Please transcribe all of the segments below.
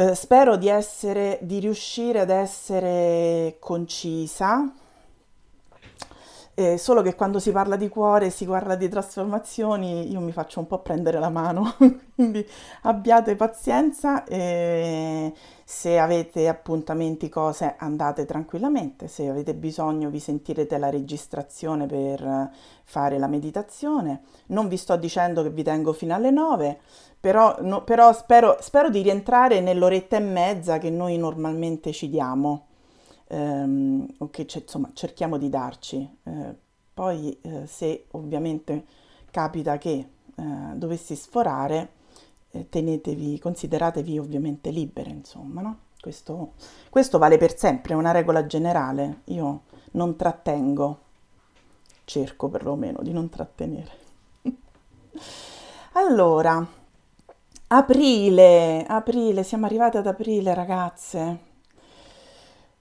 Eh, spero di essere, di riuscire ad essere concisa, eh, solo che quando si parla di cuore, si parla di trasformazioni, io mi faccio un po' prendere la mano, quindi abbiate pazienza e se avete appuntamenti, cose, andate tranquillamente, se avete bisogno vi sentirete la registrazione per fare la meditazione. Non vi sto dicendo che vi tengo fino alle 9, però, no, però spero, spero, di rientrare nell'oretta e mezza che noi normalmente ci diamo, ehm, o che insomma cerchiamo di darci. Eh, poi eh, se ovviamente capita che eh, dovessi sforare, eh, tenetevi, consideratevi ovviamente libere, insomma, no? Questo, questo vale per sempre, è una regola generale. Io non trattengo, cerco perlomeno di non trattenere. allora, Aprile, aprile, siamo arrivate ad aprile ragazze.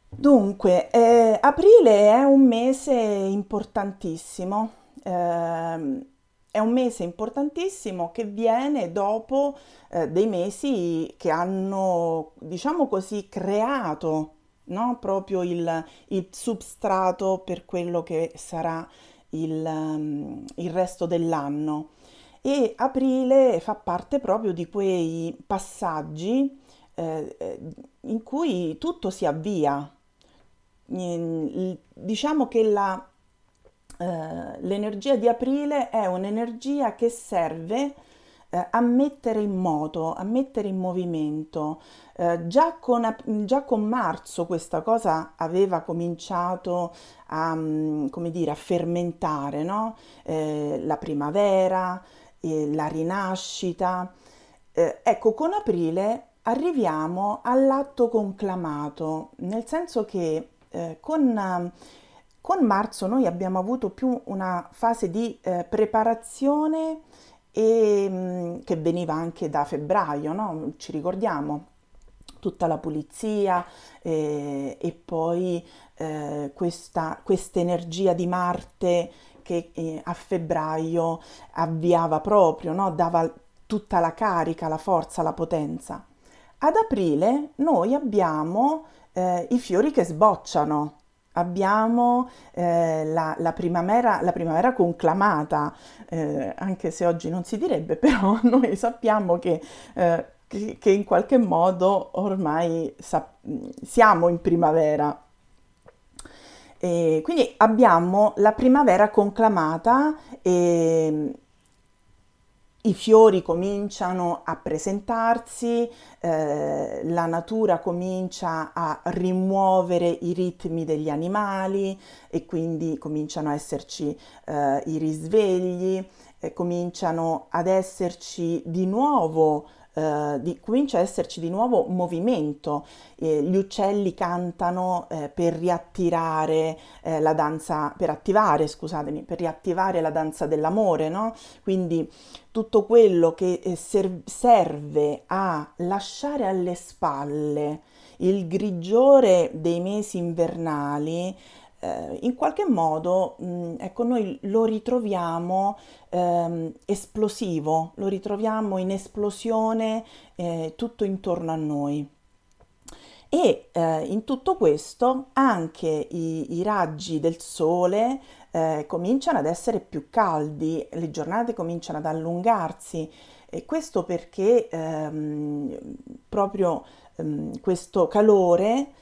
Dunque, eh, aprile è un mese importantissimo, eh, è un mese importantissimo che viene dopo eh, dei mesi che hanno, diciamo così, creato no? proprio il, il, substrato per quello che sarà il, um, il resto dell'anno e aprile fa parte proprio di quei passaggi eh, eh in cui tutto si avvia. Diciamo che la, eh, l'energia di aprile è un'energia che serve eh, a mettere in moto, a mettere in movimento. Eh, già, con, già, con, marzo questa cosa aveva cominciato a, mm, dire, a fermentare, no? Eh, la primavera, eh, la rinascita. Eh, ecco, con aprile arriviamo all'atto conclamato, nel senso che eh, con, con, marzo noi abbiamo avuto più una fase di eh, preparazione e, mm, che veniva anche da febbraio, no? ci ricordiamo tutta la pulizia eh, e poi eh, questa energia di Marte che eh, a febbraio avviava proprio, no? dava tutta la carica, la forza, la potenza. Ad aprile noi abbiamo eh, i fiori che sbocciano, abbiamo eh, la, la, primavera, la, primavera, conclamata, eh, anche se oggi non si direbbe, però noi sappiamo che, eh, che, che in qualche modo ormai sa- siamo in primavera. E quindi abbiamo la primavera conclamata e i fiori cominciano a presentarsi, eh, la natura comincia a rimuovere i ritmi degli animali e quindi cominciano a esserci eh, i risvegli, eh, cominciano ad esserci di nuovo eh, di, comincia a esserci di nuovo movimento, eh, gli uccelli cantano eh, per riattirare eh, la danza, per attivare, scusatemi, per riattivare la danza dell'amore, no? Quindi tutto quello che eh, ser- serve a lasciare alle spalle il grigiore dei mesi invernali eh, in qualche modo, mh, mm, ecco, noi lo ritroviamo ehm, esplosivo, lo ritroviamo in esplosione eh, tutto intorno a noi. E eh, in tutto questo anche i, i raggi del sole eh, cominciano ad essere più caldi, le giornate cominciano ad allungarsi. E questo perché ehm, proprio ehm, questo calore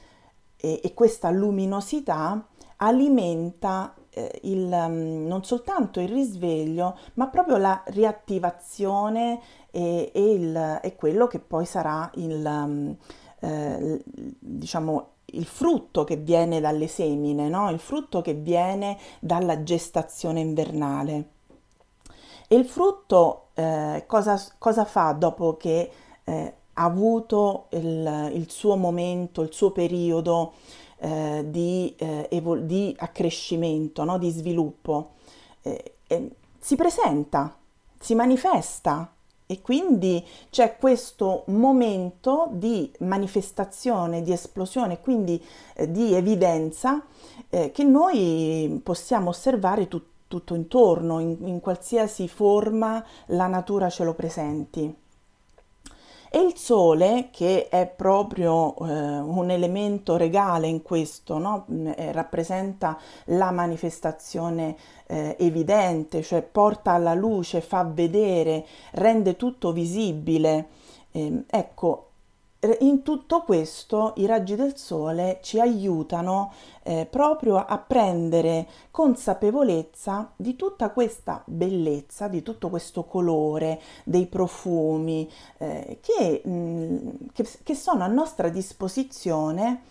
e, e questa luminosità alimenta eh, il, um, non soltanto il risveglio, ma proprio la riattivazione e, e, il, e quello che poi sarà il, um, eh, diciamo, il frutto che viene dalle semine, no? il frutto che viene dalla gestazione invernale. E il frutto eh, cosa, cosa, fa dopo che eh, ha avuto il, il, suo momento, il suo periodo eh, di, eh, evol- di, accrescimento, no? di sviluppo, eh, si presenta, si manifesta e quindi c'è questo momento di manifestazione, di esplosione, quindi eh, di evidenza eh, che noi possiamo osservare tut- tutto intorno, in, in qualsiasi forma la natura ce lo presenti. E il sole, che è proprio eh, un elemento regale in questo, no? eh, rappresenta la manifestazione eh, evidente, cioè porta alla luce, fa vedere, rende tutto visibile. Ehm, ecco, in tutto questo i raggi del sole ci aiutano eh, proprio a prendere consapevolezza di tutta questa bellezza, di tutto questo colore, dei profumi eh, che, mh, mm, che, che sono a nostra disposizione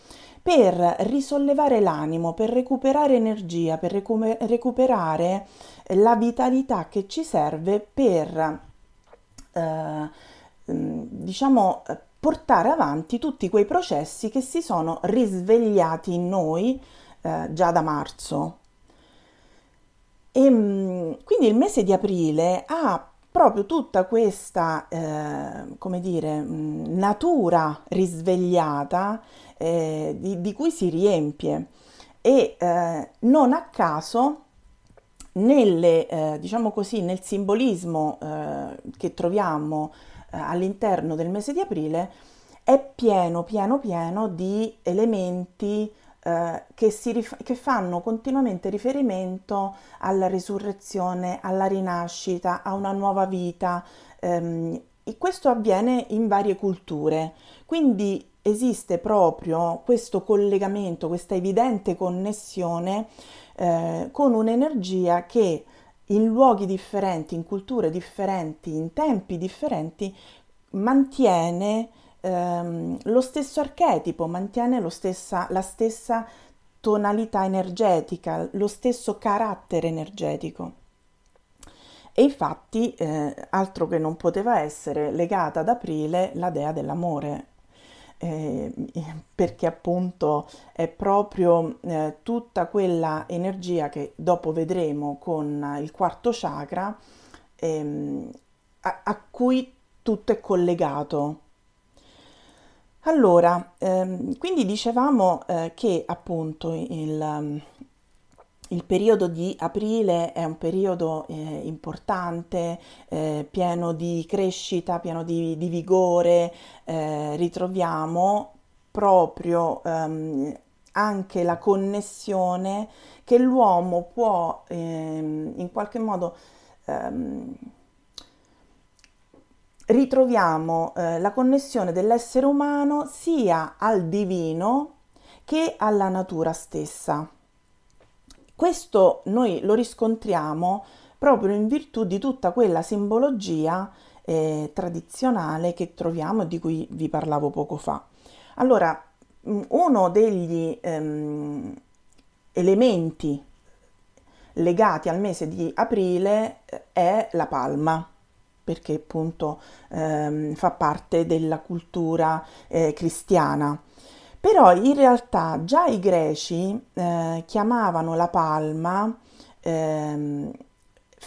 per risollevare l'animo, per recuperare energia, per recu- recuperare la vitalità che ci serve per, eh, mm, diciamo, portare avanti tutti quei processi che si sono risvegliati in noi eh, già da marzo. E, ehm, quindi il mese di aprile ha proprio tutta questa, eh, come dire, natura risvegliata eh, di, di, cui si riempie e eh, non a caso nelle, eh, diciamo così, nel simbolismo eh, che troviamo all'interno del mese di aprile è pieno, pieno, pieno di elementi eh, che, rif- che, fanno continuamente riferimento alla risurrezione, alla rinascita, a una nuova vita. Ehm, e questo avviene in varie culture, quindi esiste proprio questo collegamento, questa evidente connessione eh, con un'energia che in luoghi differenti, in culture differenti, in tempi differenti, mantiene ehm, lo stesso archetipo, mantiene stessa, la stessa tonalità energetica, lo stesso carattere energetico. E infatti, eh, altro che non poteva essere legata ad aprile la dea dell'amore, eh, perché appunto è proprio eh, tutta quella energia che dopo vedremo con il quarto chakra ehm, a, a, cui tutto è collegato. Allora, ehm, quindi dicevamo eh, che appunto il, il periodo di aprile è un periodo eh, importante, eh, pieno di crescita, pieno di, di vigore, eh, ritroviamo proprio ehm, anche la connessione che l'uomo può ehm, in qualche modo ehm, ritroviamo eh, la connessione dell'essere umano sia al divino che alla natura stessa. Questo noi lo riscontriamo proprio in virtù di tutta quella simbologia eh, tradizionale che troviamo e di cui vi parlavo poco fa. Allora, mm, uno degli ehm, elementi legati al mese di aprile eh, è la palma perché appunto ehm, fa parte della cultura eh, cristiana. Però in realtà già i greci eh, chiamavano la palma eh,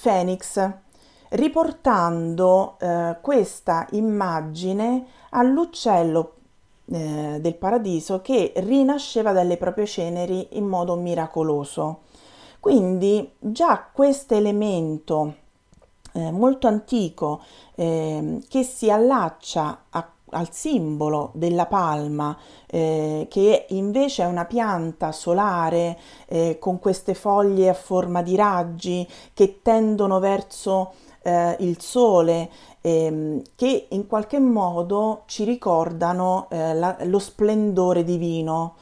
Phoenix, riportando eh, questa immagine all'uccello eh, del paradiso che rinasceva dalle proprie ceneri in modo miracoloso. Quindi già questo elemento eh, molto antico eh, che si allaccia a al simbolo della palma, eh, che invece è una pianta solare eh, con queste foglie a forma di raggi che tendono verso eh, il sole, ehm, che in qualche modo ci ricordano eh, la, lo splendore divino.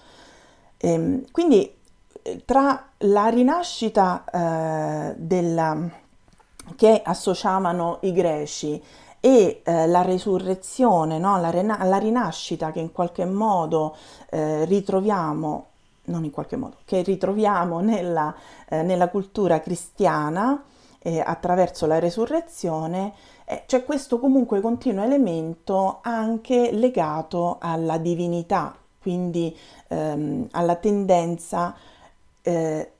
Ehm, quindi eh, tra la rinascita eh, della, che associavano i greci e eh, la resurrezione, no? la, rena- la, rinascita che in qualche modo eh, ritroviamo, non in qualche modo, che ritroviamo nella, eh, nella cultura cristiana eh, attraverso la resurrezione, eh, c'è questo comunque continuo elemento anche legato alla divinità, quindi ehm, alla tendenza eh,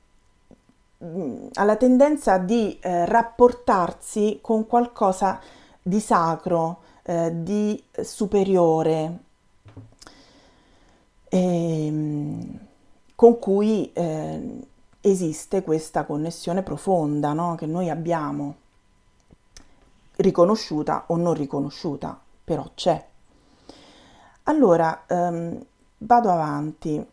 alla tendenza di eh, rapportarsi con qualcosa di sacro, eh, di superiore, eh, con cui eh, esiste questa connessione profonda no? che noi abbiamo, riconosciuta o non riconosciuta, però c'è Allora, ehm, vado avanti.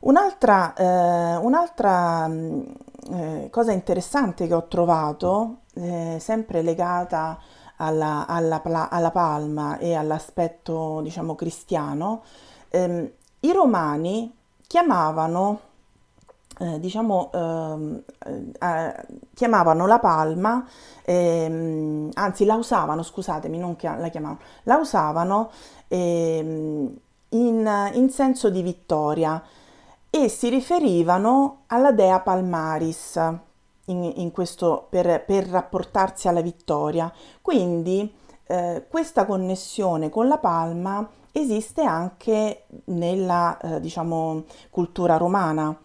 Un'altra, eh, un'altra mm, eh, cosa interessante che ho trovato, eh, sempre legata alla, alla, alla, palma e all'aspetto, diciamo, cristiano, ehm, i romani chiamavano, eh, diciamo, ehm, eh, chiamavano la palma, ehm, anzi la usavano, scusatemi, non chia- la chiamavano, la usavano ehm, in, in senso di vittoria e si riferivano alla dea Palmaris in, in questo, per, per, rapportarsi alla vittoria. Quindi eh, questa connessione con la palma esiste anche nella eh, diciamo, cultura romana.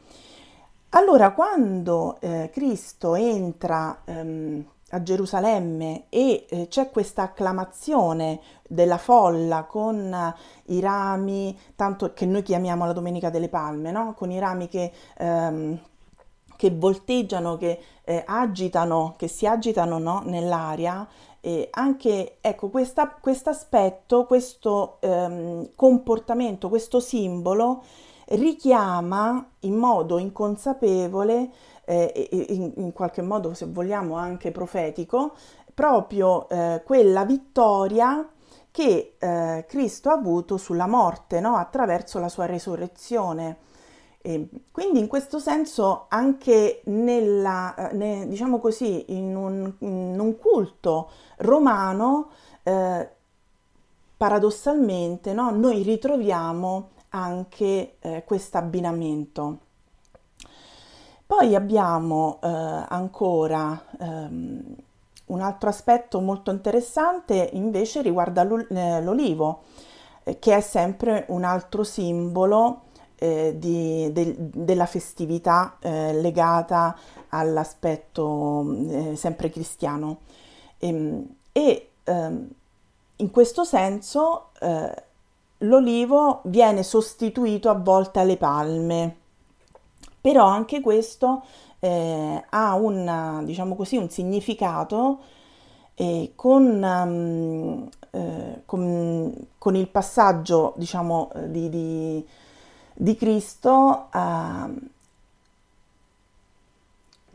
Allora, quando eh, Cristo entra ehm, a Gerusalemme e eh, c'è questa acclamazione della folla con eh, i rami, tanto che noi chiamiamo la Domenica delle Palme, no? con i rami che, ehm, che volteggiano, che eh, agitano, che si agitano no? nell'aria, e anche ecco questo aspetto, questo ehm, comportamento, questo simbolo richiama in modo inconsapevole eh, in, in, qualche modo, se vogliamo, anche profetico, proprio eh, quella vittoria che eh, Cristo ha avuto sulla morte no? attraverso la sua resurrezione. E quindi in questo senso anche nella, eh, ne, diciamo così, in un, in un culto romano, eh, paradossalmente, no? noi ritroviamo anche eh, questo abbinamento. Poi abbiamo eh, ancora ehm, un altro aspetto molto interessante invece riguarda eh, l'olivo, eh, che è sempre un altro simbolo eh, di, de, della festività eh, legata all'aspetto eh, sempre cristiano. E, ehm, e ehm, in questo senso l'olivo viene sostituito a volte alle palme però anche questo eh, ha un, diciamo così, un significato eh, con, um, eh, con, con, il passaggio diciamo, di, di, di Cristo a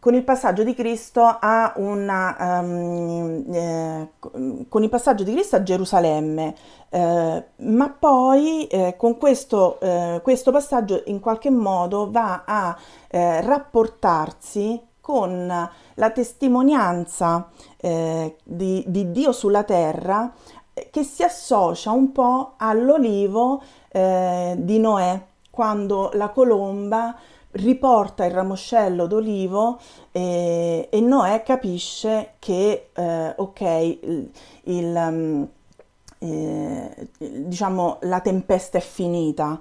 con il passaggio di Cristo a una, um, eh, passaggio di Cristo a Gerusalemme, eh, ma poi eh, con questo, eh, questo, passaggio in qualche modo va a eh, rapportarsi con la testimonianza eh, di, di, Dio sulla terra che si associa un po' all'olivo di Noè, quando la colomba riporta il ramoscello d'olivo e, e Noè capisce che, eh, ok, il, il, um, eh, diciamo, la tempesta è finita.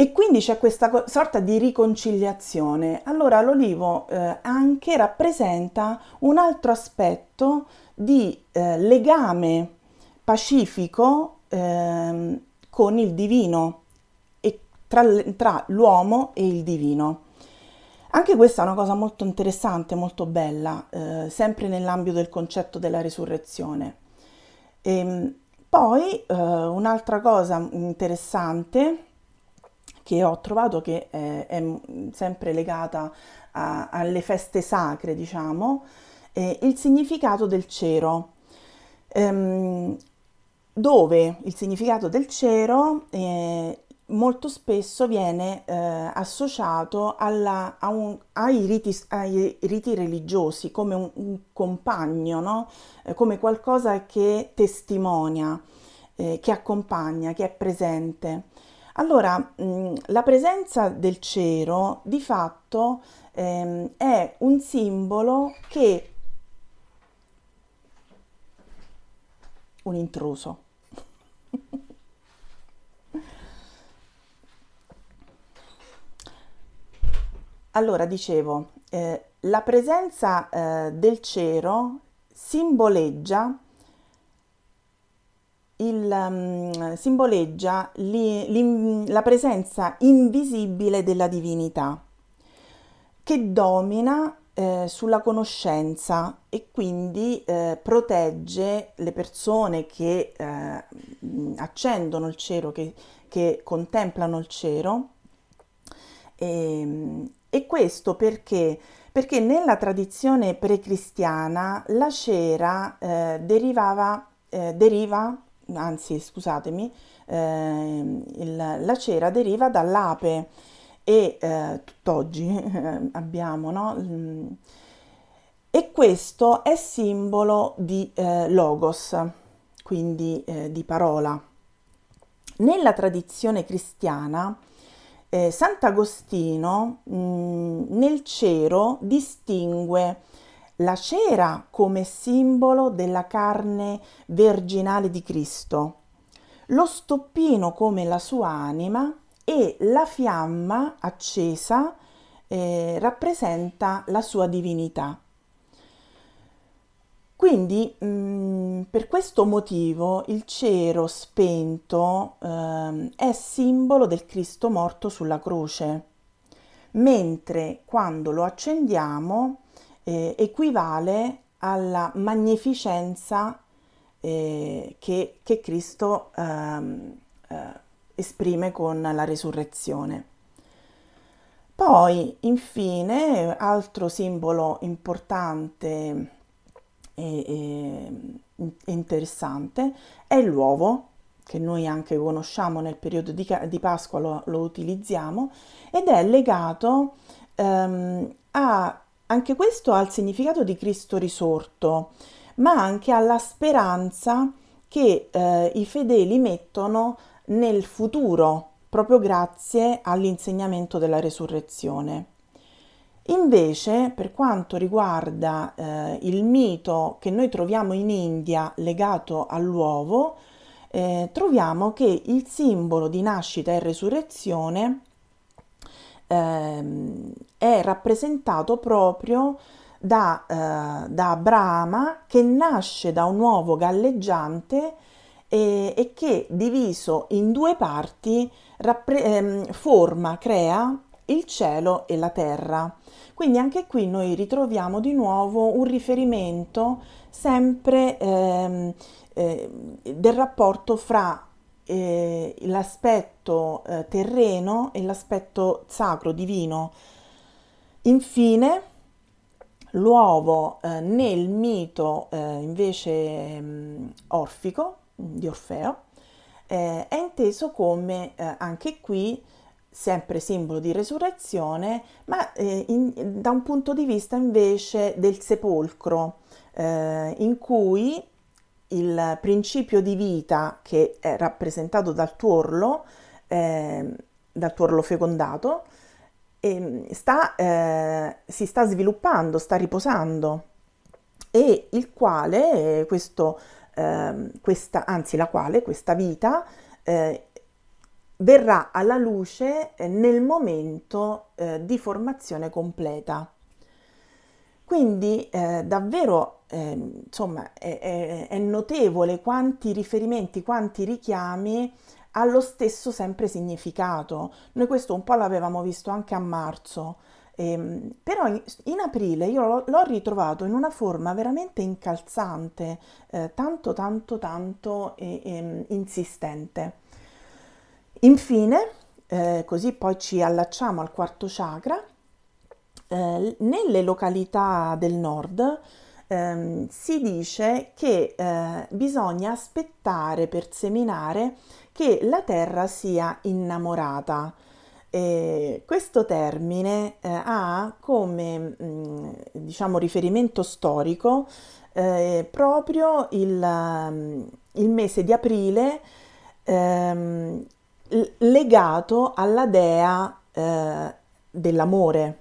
E quindi c'è questa sorta di riconciliazione. Allora l'olivo eh, anche rappresenta un altro aspetto di eh, legame pacifico eh, con il divino tra, tra l'uomo e il divino. Anche questa è una cosa molto interessante, molto bella, eh, sempre nell'ambito del concetto della risurrezione. E, ehm, poi eh, un'altra cosa interessante che ho trovato che è, è sempre legata a, alle feste sacre, diciamo, è il significato del cero. Ehm, dove il significato del cero eh, molto spesso viene eh, associato alla, un, ai, riti, ai, riti, religiosi come un, un compagno, no? eh, come qualcosa che testimonia, eh, che accompagna, che è presente. Allora, mh, la presenza del cero di fatto ehm, è un simbolo che un intruso. Allora, dicevo, eh, la presenza eh, del cero simboleggia, il, um, simboleggia li, la presenza invisibile della divinità che domina eh, sulla conoscenza e quindi eh, protegge le persone che eh, accendono il cero, che, che contemplano il cero. E, ehm, e questo perché? Perché nella tradizione precristiana la cera eh, derivava, eh, deriva, anzi scusatemi, eh, il, la cera deriva dall'ape e eh, tutt'oggi abbiamo, no? Mm. E questo è simbolo di eh, logos, quindi eh, di parola. Nella tradizione cristiana, eh, Sant'Agostino mh, nel cero distingue la cera come simbolo della carne virginale di Cristo, lo stoppino come la sua anima e la fiamma accesa eh, rappresenta la sua divinità. Quindi mh, mm, per questo motivo il cero spento eh, è simbolo del Cristo morto sulla croce, mentre quando lo accendiamo eh, equivale alla magnificenza eh, che, che, Cristo ehm, eh, esprime con la resurrezione. Poi, infine, altro simbolo importante e, e interessante è l'uovo, che noi anche conosciamo nel periodo di, di Pasqua, lo, lo, utilizziamo, ed è legato ehm, a, anche questo al significato di Cristo risorto, ma anche alla speranza che eh, i fedeli mettono nel futuro, proprio grazie all'insegnamento della resurrezione. Invece, per quanto riguarda eh, il mito che noi troviamo in India legato all'uovo, eh, troviamo che il simbolo di nascita e resurrezione eh, è rappresentato proprio da, eh, da Brahma che nasce da un uovo galleggiante e, e che diviso in due parti rappre- ehm, forma, crea il cielo e la terra. Quindi anche qui noi ritroviamo di nuovo un riferimento sempre ehm, eh, del rapporto fra eh, l'aspetto eh, terreno e l'aspetto sacro, divino. Infine, l'uovo eh, nel mito eh, invece mh, mm, orfico di Orfeo, eh, è inteso come anche qui sempre simbolo di resurrezione, ma eh, in, da un punto di vista invece del sepolcro, eh, in cui il principio di vita che è rappresentato dal tuorlo, eh, dal tuorlo fecondato, ehm, sta, eh, si sta sviluppando, sta riposando e il quale questo eh, questa, anzi la quale, questa vita, eh, verrà alla luce eh, nel momento eh, di formazione completa. Quindi eh, davvero ehm, insomma, è, è, è notevole quanti riferimenti, quanti richiami allo stesso sempre significato. Noi questo un po' l'avevamo visto anche a marzo, Ehm, però in, in, aprile io l'ho, l'ho, ritrovato in una forma veramente incalzante, eh, tanto tanto tanto eh, eh, insistente. Infine, eh, così poi ci allacciamo al quarto chakra, eh, nelle località del nord ehm, si dice che eh, bisogna aspettare per seminare che la terra sia innamorata. Eh, questo termine eh, ha come mh, mm, diciamo, riferimento storico eh, proprio il, um, il, mese di aprile ehm, legato alla dea eh, dell'amore.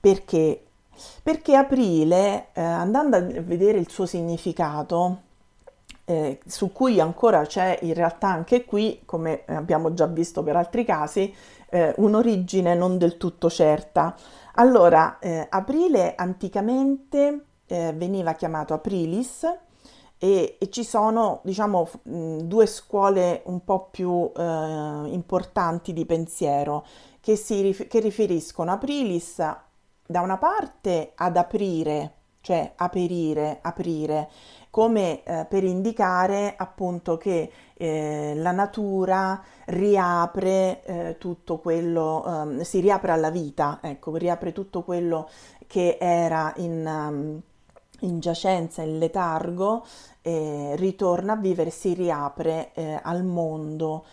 Perché? Perché aprile, eh, andando a vedere il suo significato, eh, su cui ancora c'è in realtà anche qui, come abbiamo già visto per altri casi, eh, un'origine non del tutto certa. Allora, eh, aprile anticamente eh, veniva chiamato Aprilis e, e ci sono, diciamo, due scuole un po' più eh, importanti di pensiero che, si, che riferiscono Aprilis da una parte ad aprire, cioè aperire, aprire, come eh, per indicare appunto che eh, la natura riapre eh, tutto quello, um, si riapre alla vita, ecco, riapre tutto quello che era in, um, in giacenza, in letargo, ritorna a vivere, si riapre eh, al mondo.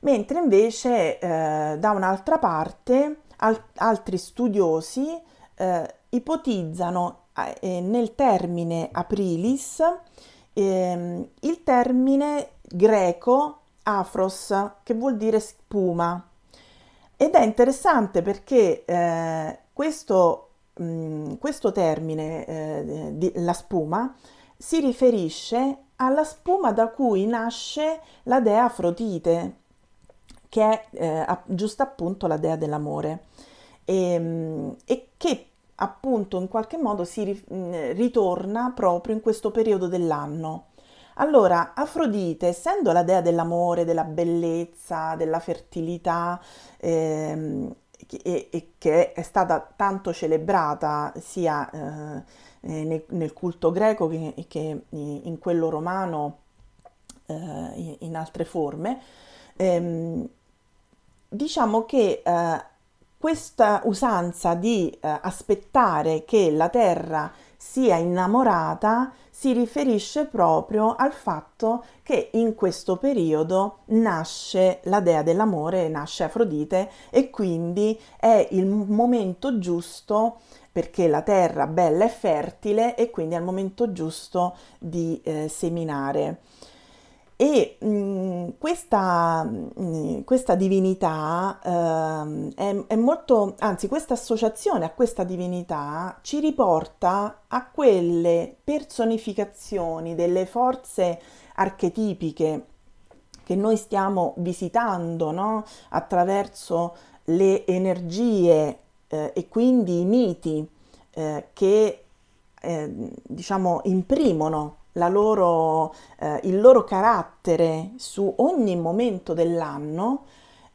mentre invece eh, da un'altra parte al- altri studiosi eh, ipotizzano eh, nel termine aprilis ehm, il termine greco afros, che vuol dire spuma. Ed è interessante perché eh, questo, questo, termine, eh, di, la spuma, si riferisce alla spuma da cui nasce la dea Afrodite, che è eh, giusto appunto la dea dell'amore, e, e che appunto in qualche modo si mm, ritorna proprio in questo periodo dell'anno. Allora, Afrodite, essendo la dea dell'amore, della bellezza, della fertilità, ehm, e, e, che è stata tanto celebrata sia eh, eh nel, nel, culto greco che, che, in quello romano eh, in altre forme, ehm, diciamo che eh, questa usanza di eh, aspettare che la terra sia innamorata si riferisce proprio al fatto che in questo periodo nasce la dea dell'amore, nasce Afrodite e quindi è il momento giusto perché la terra bella è fertile e quindi è il momento giusto di eh, seminare. E mh, mm, questa, mh, mm, questa, divinità eh, è, è, molto, anzi questa associazione a questa divinità ci riporta a quelle personificazioni delle forze archetipiche che noi stiamo visitando no? attraverso le energie eh, e quindi i miti eh, che eh, diciamo imprimono loro, eh, il loro carattere su ogni momento dell'anno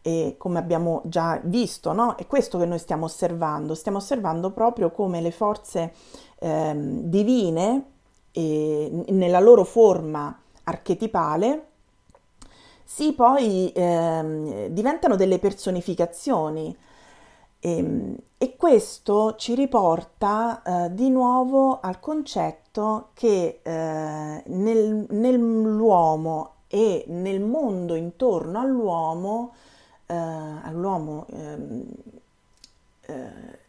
e come abbiamo già visto, no? è questo che noi stiamo osservando, stiamo osservando proprio come le forze eh, divine eh, nella loro forma archetipale si poi eh, diventano delle personificazioni e, ehm, e questo ci riporta eh, di nuovo al concetto che eh, nel, nell'uomo e nel mondo intorno all'uomo, eh, all'uomo ehm, eh,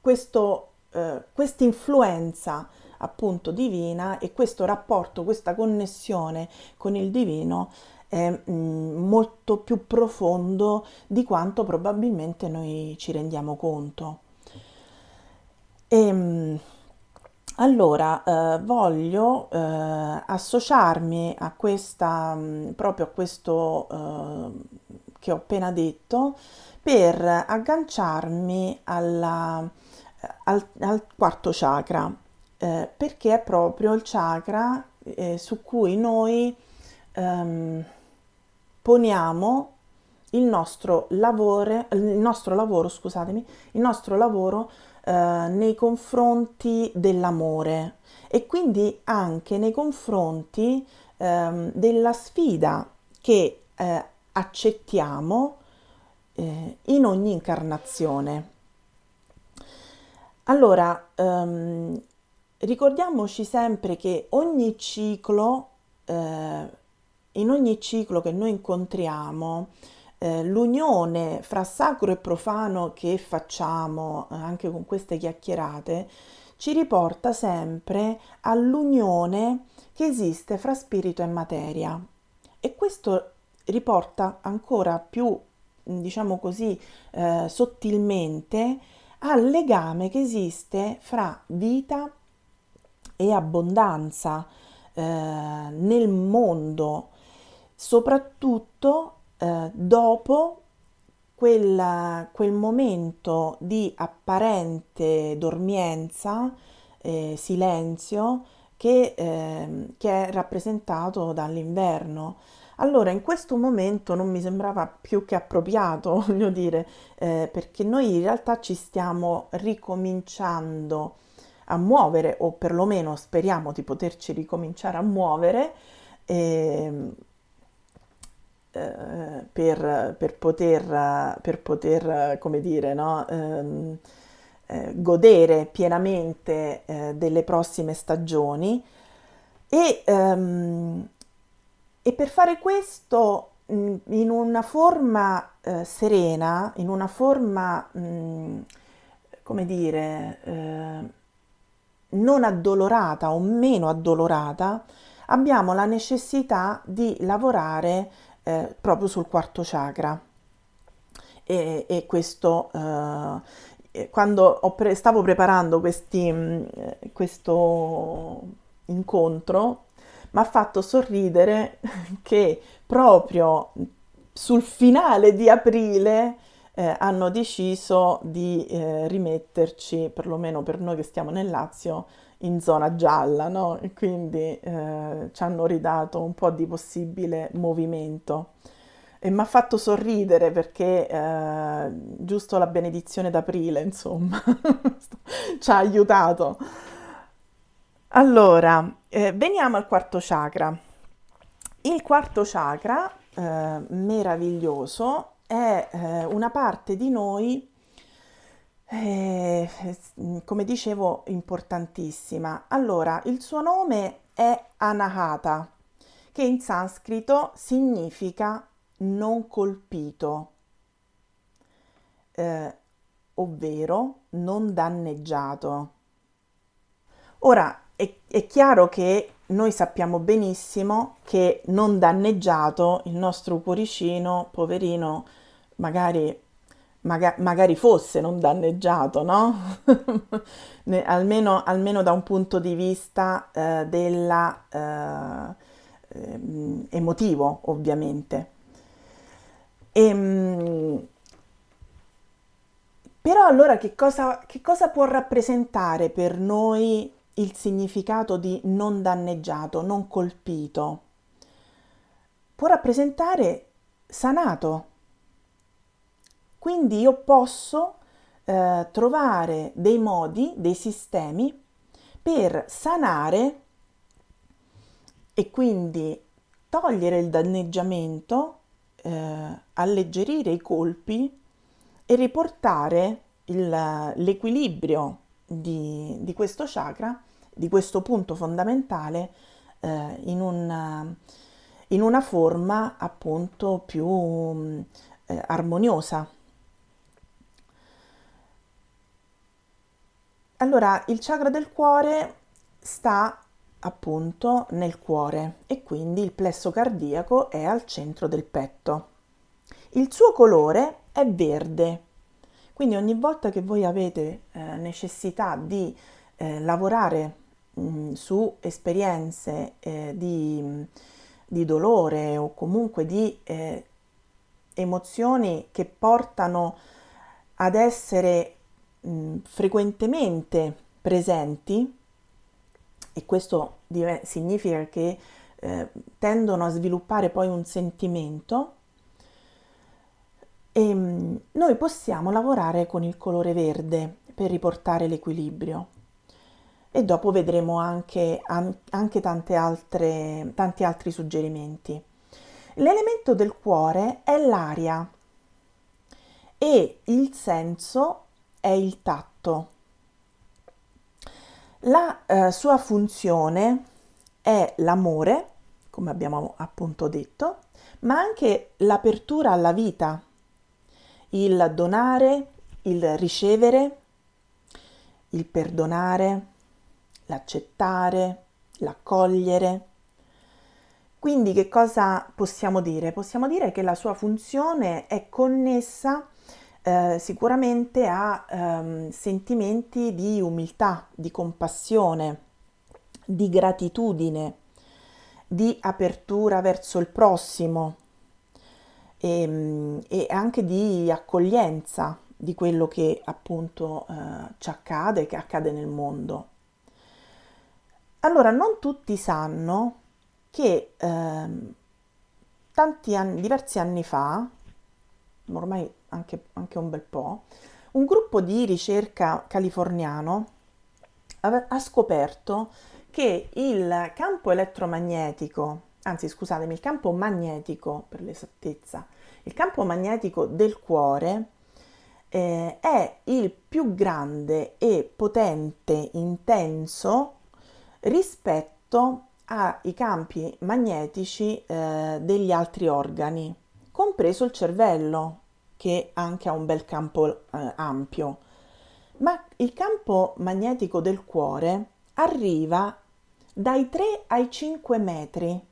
questo, eh, questa influenza appunto divina e questo rapporto, questa connessione con il divino è mm, molto più profondo di quanto probabilmente noi ci rendiamo conto. E, ehm, allora, eh, voglio eh, associarmi a questa, mm, proprio a questo eh, che ho appena detto, per agganciarmi alla, al, al, quarto chakra, eh, perché è proprio il chakra eh, su cui noi ehm, poniamo il nostro lavoro, il nostro lavoro, scusatemi, il nostro lavoro eh, nei confronti dell'amore e quindi anche nei confronti eh, della sfida che eh, accettiamo eh, in ogni incarnazione. Allora, ehm, ricordiamoci sempre che ogni ciclo eh, in ogni ciclo che noi incontriamo, eh, l'unione fra sacro e profano che facciamo eh, anche con queste chiacchierate ci riporta sempre all'unione che esiste fra spirito e materia. E questo riporta ancora più, diciamo così, eh, sottilmente al legame che esiste fra vita e abbondanza eh, nel mondo soprattutto eh, dopo quella, quel momento di apparente dormienza, eh, silenzio che, eh, che, è rappresentato dall'inverno. Allora, in questo momento non mi sembrava più che appropriato, voglio dire, eh, perché noi in realtà ci stiamo ricominciando a muovere, o perlomeno speriamo di poterci ricominciare a muovere. Eh, eh, per, per, poter, per poter, come dire, no? ehm, eh, godere pienamente eh, delle prossime stagioni e, ehm, e, per fare questo mh, in una forma eh, serena, in una forma, mh, come dire, eh, non addolorata o meno addolorata, abbiamo la necessità di lavorare eh, proprio sul quarto chakra. E, e questo, eh, quando pre- stavo preparando questi, mh, mm, questo incontro, mi ha fatto sorridere che proprio sul finale di aprile eh, hanno deciso di eh, rimetterci, perlomeno per noi che stiamo nel Lazio, in zona gialla, no? E quindi eh, ci hanno ridato un po' di possibile movimento. E mi ha fatto sorridere perché eh, giusto la benedizione d'aprile, insomma, ci ha aiutato. Allora, eh, veniamo al quarto chakra. Il quarto chakra, eh, meraviglioso, è eh, una parte di noi eh, come dicevo, importantissima. Allora, il suo nome è Anahata, che in sanscrito significa non colpito, eh, ovvero non danneggiato. Ora, è, è chiaro che noi sappiamo benissimo che non danneggiato il nostro cuoricino, poverino, magari maga- magari fosse non danneggiato, no? almeno, almeno, da un punto di vista eh, della, eh, ehm, emotivo, ovviamente. E, ehm, però allora che cosa, che cosa può rappresentare per noi il significato di non danneggiato, non colpito? Può rappresentare sanato, quindi io posso eh, trovare dei modi, dei sistemi per sanare e quindi togliere il danneggiamento, eh, alleggerire i colpi e riportare il, l'equilibrio di, di, questo chakra, di questo punto fondamentale, eh, in, un, in, una forma appunto più eh, armoniosa. Allora, il chakra del cuore sta appunto nel cuore e quindi il plesso cardiaco è al centro del petto. Il suo colore è verde, quindi ogni volta che voi avete eh, necessità di eh, lavorare mh, mm, su esperienze eh, di, di, dolore o comunque di eh, emozioni che portano ad essere mh, frequentemente presenti e questo div- significa che eh, tendono a sviluppare poi un sentimento e mh, noi possiamo lavorare con il colore verde per riportare l'equilibrio e dopo vedremo anche, an- anche altre, tanti altri suggerimenti. L'elemento del cuore è l'aria e il senso è il tatto. La eh, sua funzione è l'amore, come abbiamo appunto detto, ma anche l'apertura alla vita, il donare, il ricevere, il perdonare, l'accettare, l'accogliere. Quindi che cosa possiamo dire? Possiamo dire che la sua funzione è connessa eh, sicuramente ha ehm, sentimenti di umiltà, di compassione, di gratitudine, di apertura verso il prossimo e, ehm, e anche di accoglienza di quello che appunto eh, ci accade, che accade nel mondo. Allora, non tutti sanno che ehm, tanti anni, diversi anni fa, ormai anche, anche un bel po', un gruppo di ricerca californiano ha scoperto che il campo elettromagnetico, anzi scusatemi, il campo magnetico per l'esattezza, il campo magnetico del cuore eh, è il più grande e potente, intenso rispetto ai campi magnetici eh, degli altri organi, compreso il cervello, che anche ha un bel campo eh, ampio. Ma il campo magnetico del cuore arriva dai 3 ai 5 metri.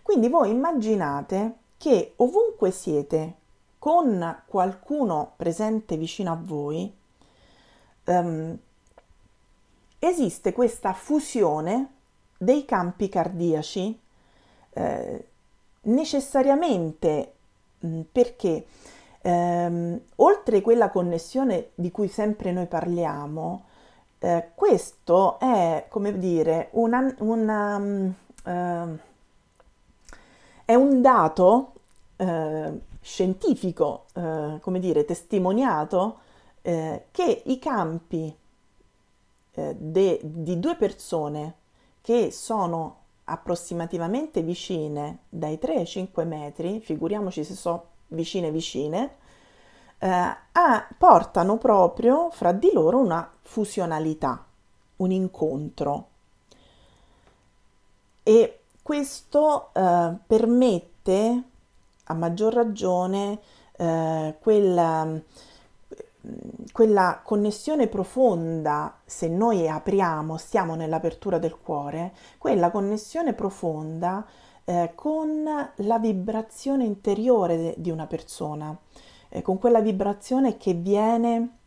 Quindi voi immaginate che ovunque siete, con qualcuno presente vicino a voi, um, esiste questa fusione dei campi cardiaci eh, necessariamente mm, perché ehm, oltre quella connessione di cui sempre noi parliamo, eh, questo è come dire una, una, um, è un dato uh, scientifico, uh, come dire, testimoniato che i campi de, di due persone che sono approssimativamente vicine dai 3 ai 5 metri, figuriamoci se sono vicine vicine, eh, ah, portano proprio fra di loro una fusionalità, un incontro. E questo eh, permette a maggior ragione eh, quella quella connessione profonda, se noi apriamo, stiamo nell'apertura del cuore, quella connessione profonda eh, con la vibrazione interiore de- di una persona, eh, con quella vibrazione che viene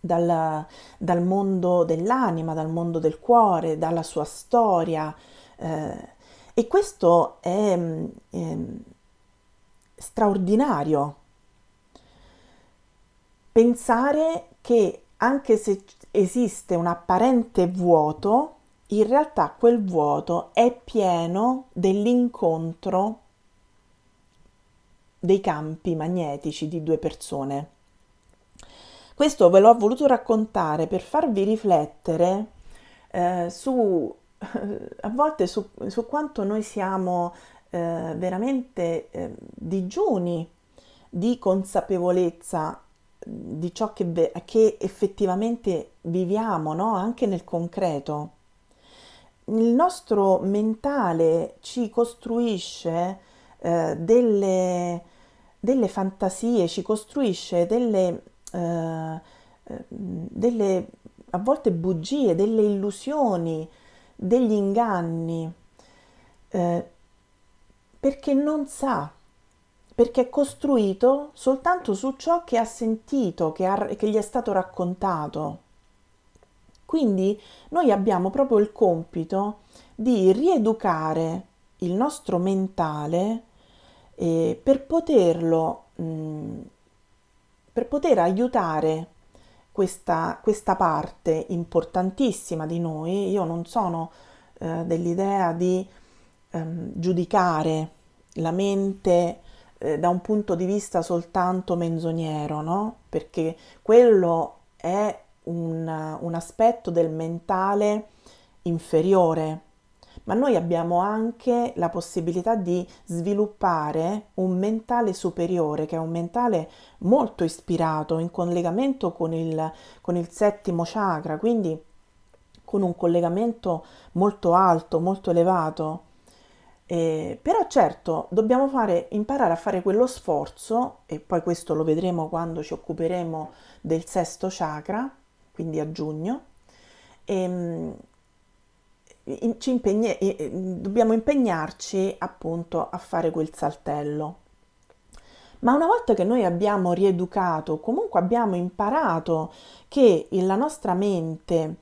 dal, dal, mondo dell'anima, dal mondo del cuore, dalla sua storia. Eh, e questo è, straordinario pensare che anche se esiste un apparente vuoto, in realtà quel vuoto è pieno dell'incontro dei campi magnetici di due persone. Questo ve l'ho voluto raccontare per farvi riflettere eh, su a volte su, su, quanto noi siamo eh, veramente eh, digiuni di consapevolezza di ciò che, che effettivamente viviamo, no? anche nel concreto. Il nostro mentale ci costruisce eh, delle, delle, fantasie, ci costruisce delle, eh, delle a volte bugie, delle illusioni, degli inganni, eh, perché non sa perché è costruito soltanto su ciò che ha sentito, che, ha, che gli è stato raccontato. Quindi noi abbiamo proprio il compito di rieducare il nostro mentale eh, per poterlo, mh, per poter aiutare questa, questa, parte importantissima di noi. Io non sono eh, dell'idea di ehm, giudicare la mente eh, da un punto di vista soltanto menzognero, no? Perché quello è un, un aspetto del mentale inferiore, ma noi abbiamo anche la possibilità di sviluppare un mentale superiore, che è un mentale molto ispirato, in collegamento con il, con il settimo chakra, quindi con un collegamento molto alto, molto elevato. Eh, però certo dobbiamo fare, imparare a fare quello sforzo, e poi questo lo vedremo quando ci occuperemo del sesto chakra, quindi a giugno, ehm, ci impegni, eh, dobbiamo impegnarci appunto a fare quel saltello. Ma una volta che noi abbiamo rieducato, comunque abbiamo imparato che la nostra mente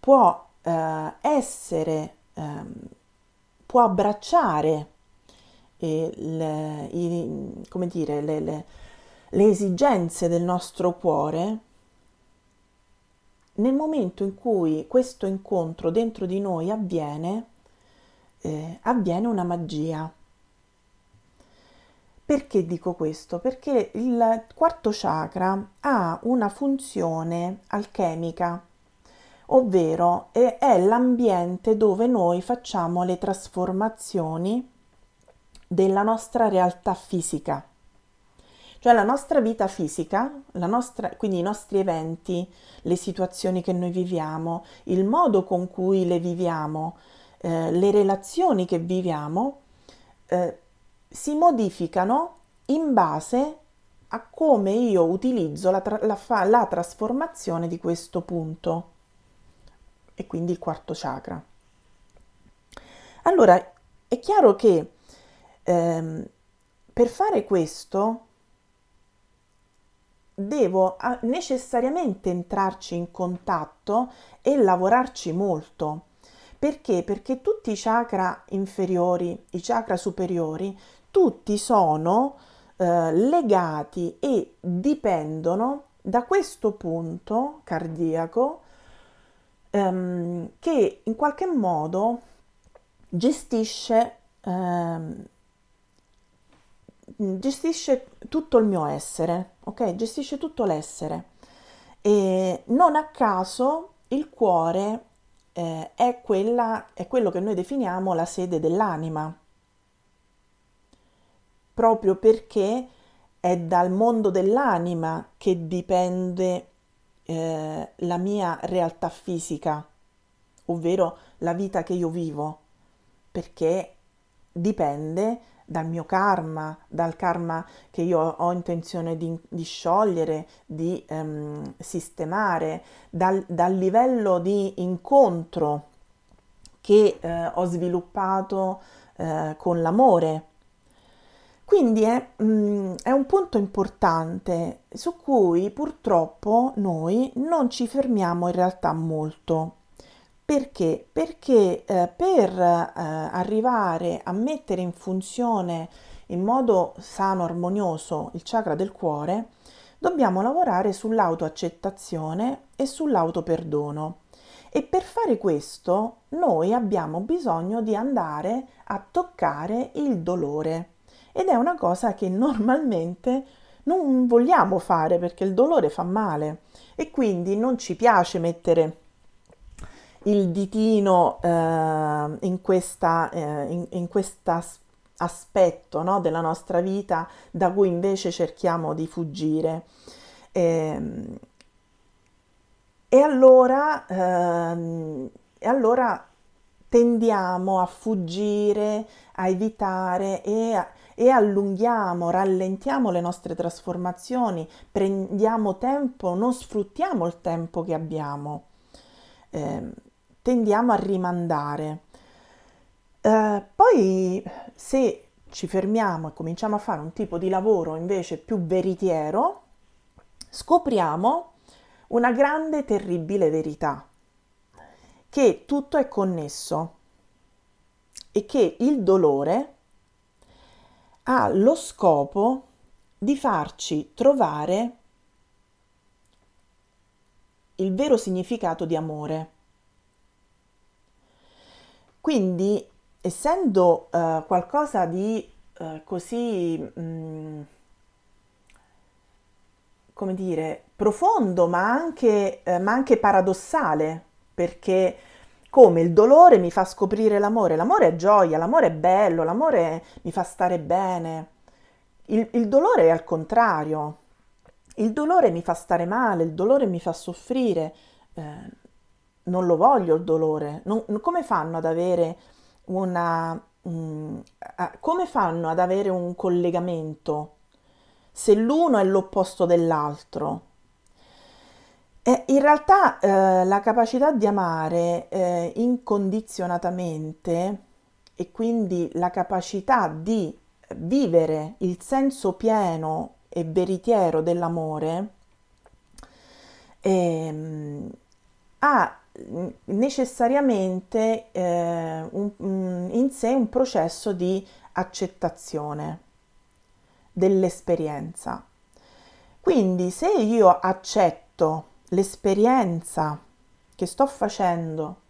può eh, essere... Può abbracciare eh, le, i, dire, le, le, le esigenze del nostro cuore, nel momento in cui questo incontro dentro di noi avviene, eh, avviene una magia. Perché dico questo? Perché il quarto chakra ha una funzione alchemica, ovvero è l'ambiente dove noi facciamo le trasformazioni della nostra realtà fisica. Cioè la nostra vita fisica, nostra, quindi i nostri eventi, le situazioni che noi viviamo, il modo con cui le viviamo, eh, le relazioni che viviamo, eh, si modificano in base a come io utilizzo la, tra- la, fa- la trasformazione di questo punto e quindi il quarto chakra. Allora, è chiaro che ehm, per fare questo devo necessariamente entrarci in contatto e lavorarci molto. Perché? Perché tutti i chakra inferiori, i chakra superiori, tutti sono eh, legati e dipendono da questo punto cardiaco ehm, che in qualche modo gestisce, ehm, gestisce tutto il mio essere, ok? Gestisce tutto l'essere. E non a caso il cuore eh, è, quella, è quello che noi definiamo la sede dell'anima proprio perché è dal mondo dell'anima che dipende eh, la mia realtà fisica, ovvero la vita che io vivo, perché dipende dal mio karma, dal karma che io ho intenzione di, di sciogliere, di ehm, sistemare, dal, dal, livello di incontro che eh, ho sviluppato eh, con l'amore quindi è, mm, è, un punto importante su cui purtroppo noi non ci fermiamo in realtà molto. Perché? Perché eh, per eh, arrivare a mettere in funzione in modo sano, armonioso il chakra del cuore, dobbiamo lavorare sull'autoaccettazione e sull'autoperdono. E per fare questo noi abbiamo bisogno di andare a toccare il dolore ed è una cosa che normalmente non vogliamo fare perché il dolore fa male e quindi non ci piace mettere il ditino eh, in questa eh, questa aspetto no, della nostra vita da cui invece cerchiamo di fuggire. E, ehm, e allora, ehm, e allora tendiamo a fuggire, a evitare e a, e allunghiamo, rallentiamo le nostre trasformazioni, prendiamo tempo, non sfruttiamo il tempo che abbiamo, eh, tendiamo a rimandare. Eh, poi se ci fermiamo e cominciamo a fare un tipo di lavoro invece più veritiero, scopriamo una grande terribile verità, che tutto è connesso e che il dolore ha lo scopo di farci trovare il vero significato di amore. Quindi, essendo uh, qualcosa di uh, così, mh, mm, come dire, profondo, ma anche, uh, ma anche paradossale, perché come il dolore mi fa scoprire l'amore, l'amore è gioia, l'amore è bello, l'amore mi fa stare bene. Il, il dolore è al contrario, il dolore mi fa stare male, il dolore mi fa soffrire. Eh, non lo voglio il dolore. Non, come fanno ad avere una... Mm, come fanno ad avere un collegamento se l'uno è l'opposto dell'altro? Eh, in realtà eh, la capacità di amare eh, incondizionatamente e quindi la capacità di vivere il senso pieno e veritiero dell'amore ehm, ha necessariamente eh, un, in sé un processo di accettazione dell'esperienza. Quindi se io accetto l'esperienza che sto facendo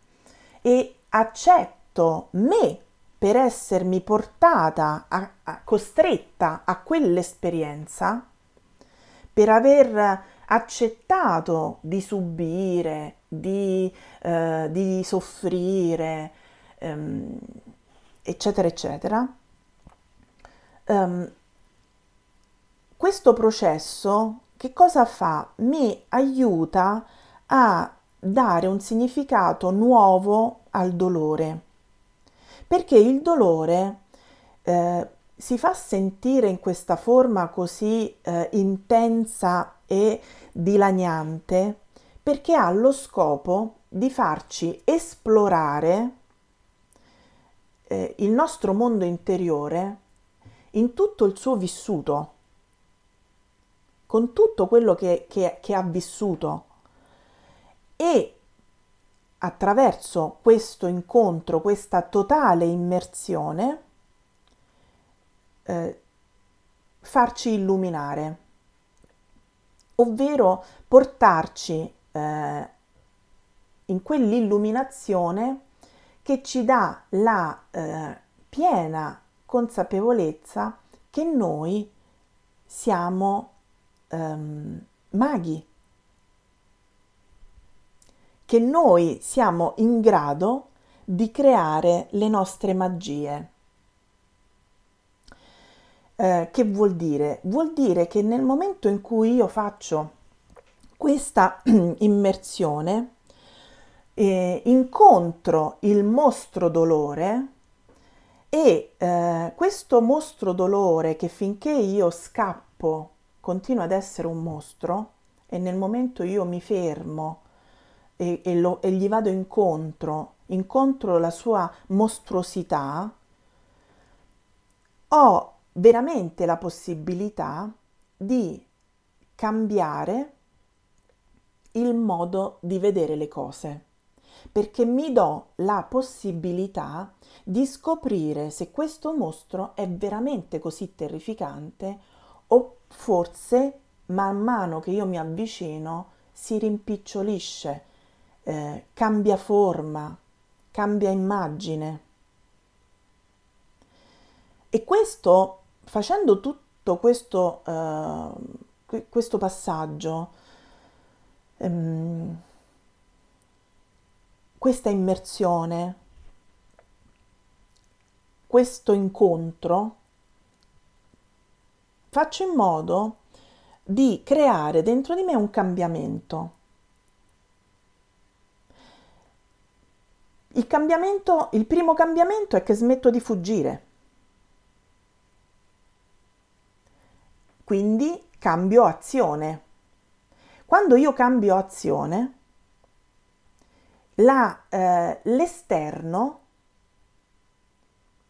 e accetto me per essermi portata, a, a, costretta a quell'esperienza, per aver accettato di subire, di, eh, di soffrire, ehm, eccetera, eccetera, um, questo processo che cosa fa? Mi aiuta a dare un significato nuovo al dolore, perché il dolore eh, si fa sentire in questa forma così eh, intensa e dilaniante perché ha lo scopo di farci esplorare eh, il nostro mondo interiore in tutto il suo vissuto, con tutto quello che, che, che ha vissuto. E attraverso questo incontro, questa totale immersione, eh, farci illuminare, ovvero portarci eh, in quell'illuminazione che ci dà la eh, piena consapevolezza che noi siamo ehm, maghi, che noi siamo in grado di creare le nostre magie. Eh, che vuol dire? Vuol dire che nel momento in cui io faccio questa immersione, eh, incontro il mostro dolore e eh, questo mostro dolore che finché io scappo continua ad essere un mostro e nel momento io mi fermo e, e, lo, e gli vado incontro, incontro la sua mostruosità, ho veramente la possibilità di cambiare il modo di vedere le cose, perché mi do la possibilità di scoprire se questo mostro è veramente così terrificante o forse man mano che io mi avvicino si rimpicciolisce, eh, cambia forma, cambia immagine. E questo facendo tutto questo, uh, questo passaggio, um, questa immersione, questo incontro, faccio in modo di creare dentro di me un cambiamento. Il cambiamento, il primo cambiamento è che smetto di fuggire. Quindi cambio azione. Quando io cambio azione, la, eh, l'esterno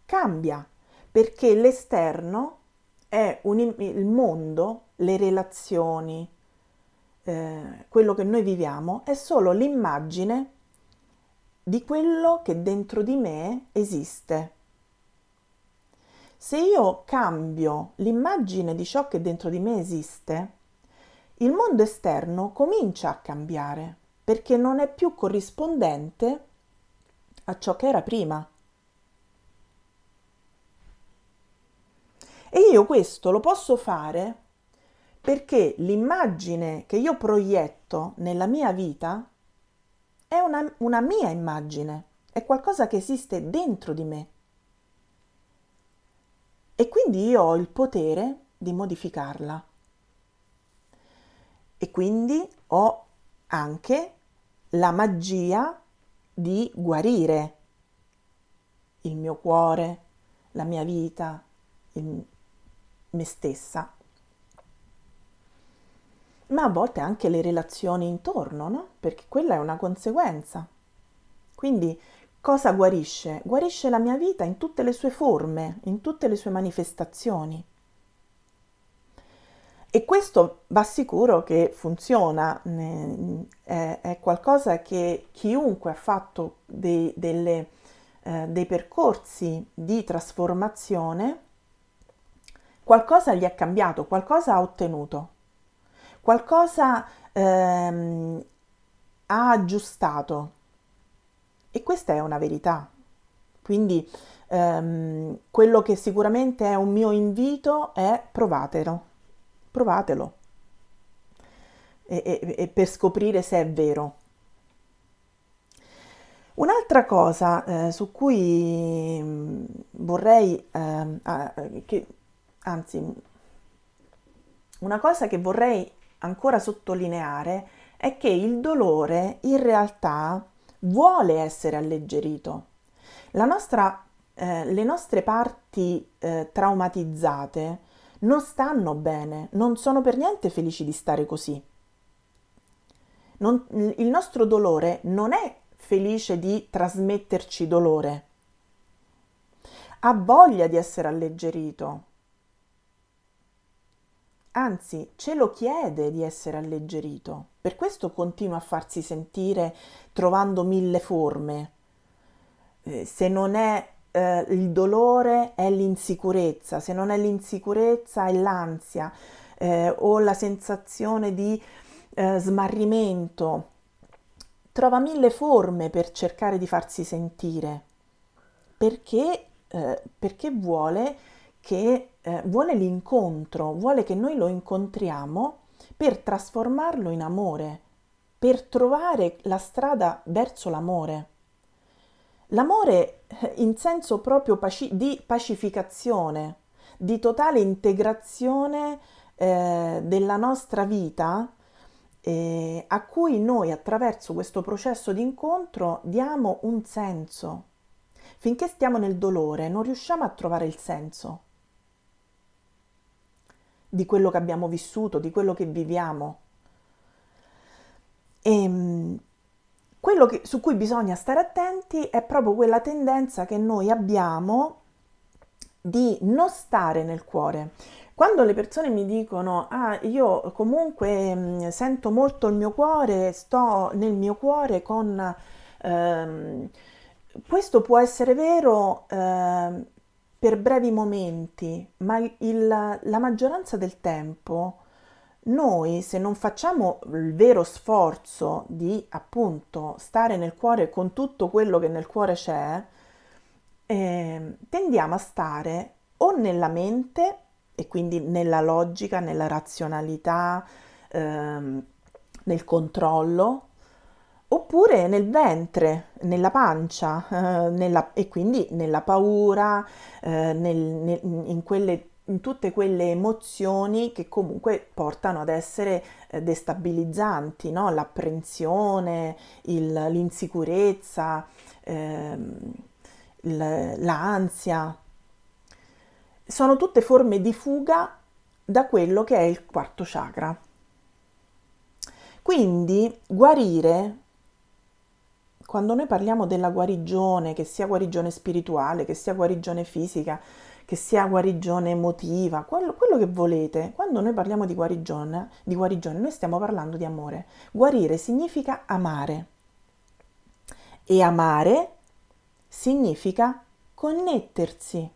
cambia perché l'esterno è un, il mondo, le relazioni, eh, quello che noi viviamo è solo l'immagine di quello che dentro di me esiste. Se io cambio l'immagine di ciò che dentro di me esiste, il mondo esterno comincia a cambiare perché non è più corrispondente a ciò che era prima. E io questo lo posso fare perché l'immagine che io proietto nella mia vita è una, una mia immagine, è qualcosa che esiste dentro di me e quindi io ho il potere di modificarla. E quindi ho anche la magia di guarire il mio cuore, la mia vita, il, me stessa, ma a volte anche le relazioni intorno, no? Perché quella è una conseguenza. Quindi Cosa guarisce? Guarisce la mia vita in tutte le sue forme, in tutte le sue manifestazioni. E questo va sicuro che funziona, è, qualcosa che chiunque ha fatto dei, delle, eh, dei percorsi di trasformazione, qualcosa gli è cambiato, qualcosa ha ottenuto, qualcosa ehm, ha aggiustato. E questa è una verità, Quindi ehm, quello che sicuramente è un mio invito è provatelo, provatelo e, e, e per scoprire se è vero. Un'altra cosa eh, su cui mm, vorrei, eh, che, anzi, una cosa che vorrei ancora sottolineare è che il dolore in realtà vuole essere alleggerito. Nostra, eh, le nostre parti eh, traumatizzate non stanno bene, non sono per niente felici di stare così. Non, il nostro dolore non è felice di trasmetterci dolore, ha voglia di essere alleggerito, anzi ce lo chiede di essere alleggerito. Per questo continua a farsi sentire trovando mille forme. Eh, se non è eh, il dolore è l'insicurezza, se non è l'insicurezza è l'ansia eh, o la sensazione di eh, smarrimento. Trova mille forme per cercare di farsi sentire perché, eh, perché vuole che eh, vuole l'incontro, vuole che noi lo incontriamo per trasformarlo in amore, per trovare la strada verso l'amore. L'amore eh, in senso proprio paci- di pacificazione, di totale integrazione eh, della nostra vita, eh, a cui noi attraverso questo processo di incontro diamo un senso. Finché stiamo nel dolore non riusciamo a trovare il senso di quello che abbiamo vissuto, di quello che viviamo. E ehm, quello che, su cui bisogna stare attenti è proprio quella tendenza che noi abbiamo di non stare nel cuore. Quando le persone mi dicono, ah, io comunque mh, sento molto il mio cuore, sto nel mio cuore con... Ehm, questo può essere vero eh, per brevi momenti, ma il, la maggioranza del tempo noi se non facciamo il vero sforzo di appunto stare nel cuore con tutto quello che nel cuore c'è, eh, tendiamo a stare o nella mente e quindi nella logica, nella razionalità, ehm, nel controllo, oppure nel ventre, nella pancia eh, nella, e quindi nella paura, eh, nel, nel, in, quelle, in, tutte quelle emozioni che comunque portano ad essere eh, destabilizzanti, no? l'apprensione, il, l'insicurezza, ehm, il, l'ansia. Sono tutte forme di fuga da quello che è il quarto chakra. Quindi guarire quando noi parliamo della guarigione, che sia guarigione spirituale, che sia guarigione fisica, che sia guarigione emotiva, quello, quello che volete, quando noi parliamo di guarigione, di guarigione, noi stiamo parlando di amore. Guarire significa amare e amare significa connettersi.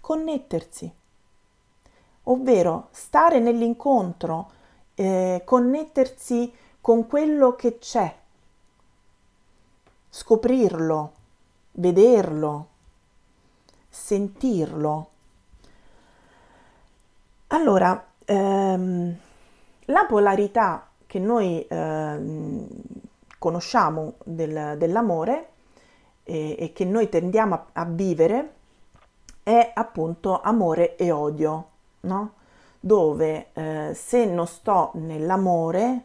Connettersi, ovvero stare nell'incontro, eh, connettersi con quello che c'è scoprirlo, vederlo, sentirlo. Allora, ehm, la polarità che noi ehm, conosciamo del, dell'amore e, e, che noi tendiamo a, a, vivere è appunto amore e odio, no? Dove eh, se non sto nell'amore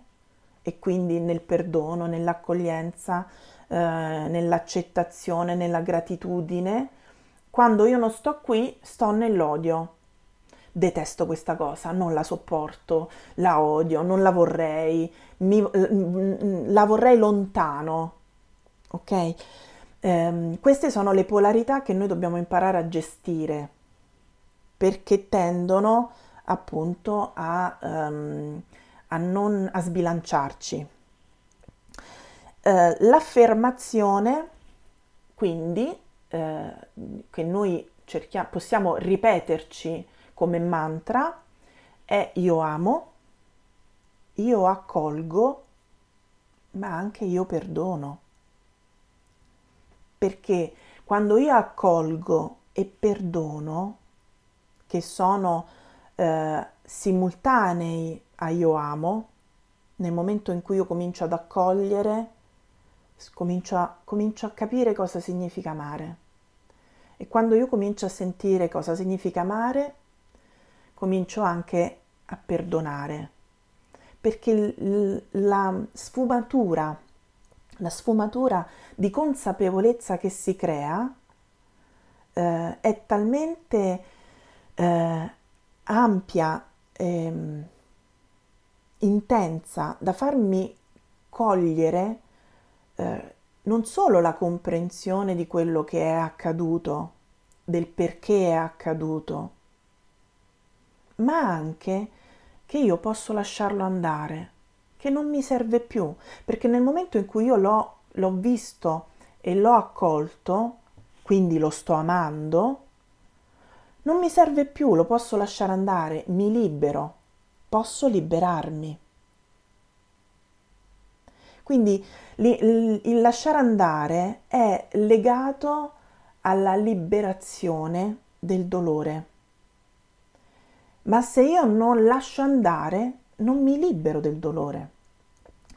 e quindi nel perdono, nell'accoglienza, eh, nell'accettazione, nella gratitudine. Quando io non sto qui, sto nell'odio. Detesto questa cosa, non la sopporto, la odio, non la vorrei, mi, la vorrei lontano. Ok? Eh, queste sono le polarità che noi dobbiamo imparare a gestire perché tendono appunto a, um, a non a sbilanciarci. Eh, l'affermazione, quindi, eh, che noi cerchiamo, possiamo ripeterci come mantra, è io amo, io accolgo, ma anche io perdono. perché quando io accolgo e perdono, che sono eh, simultanei a io amo, nel momento in cui io comincio ad accogliere, comincio a, comincio a capire cosa significa amare. E quando io comincio a sentire cosa significa amare, comincio anche a perdonare. Perché la sfumatura, la sfumatura di consapevolezza che si crea eh, è talmente eh, ampia, e intensa da farmi cogliere eh, non solo la comprensione di quello che è accaduto, del perché è accaduto, ma anche che io posso lasciarlo andare, che non mi serve più, perché nel momento in cui io l'ho, l'ho visto e l'ho accolto, quindi lo sto amando, non mi serve più, lo posso lasciare andare, mi libero, posso liberarmi. Quindi il lasciare andare è legato alla liberazione del dolore. Ma se io non lascio andare, non mi libero del dolore.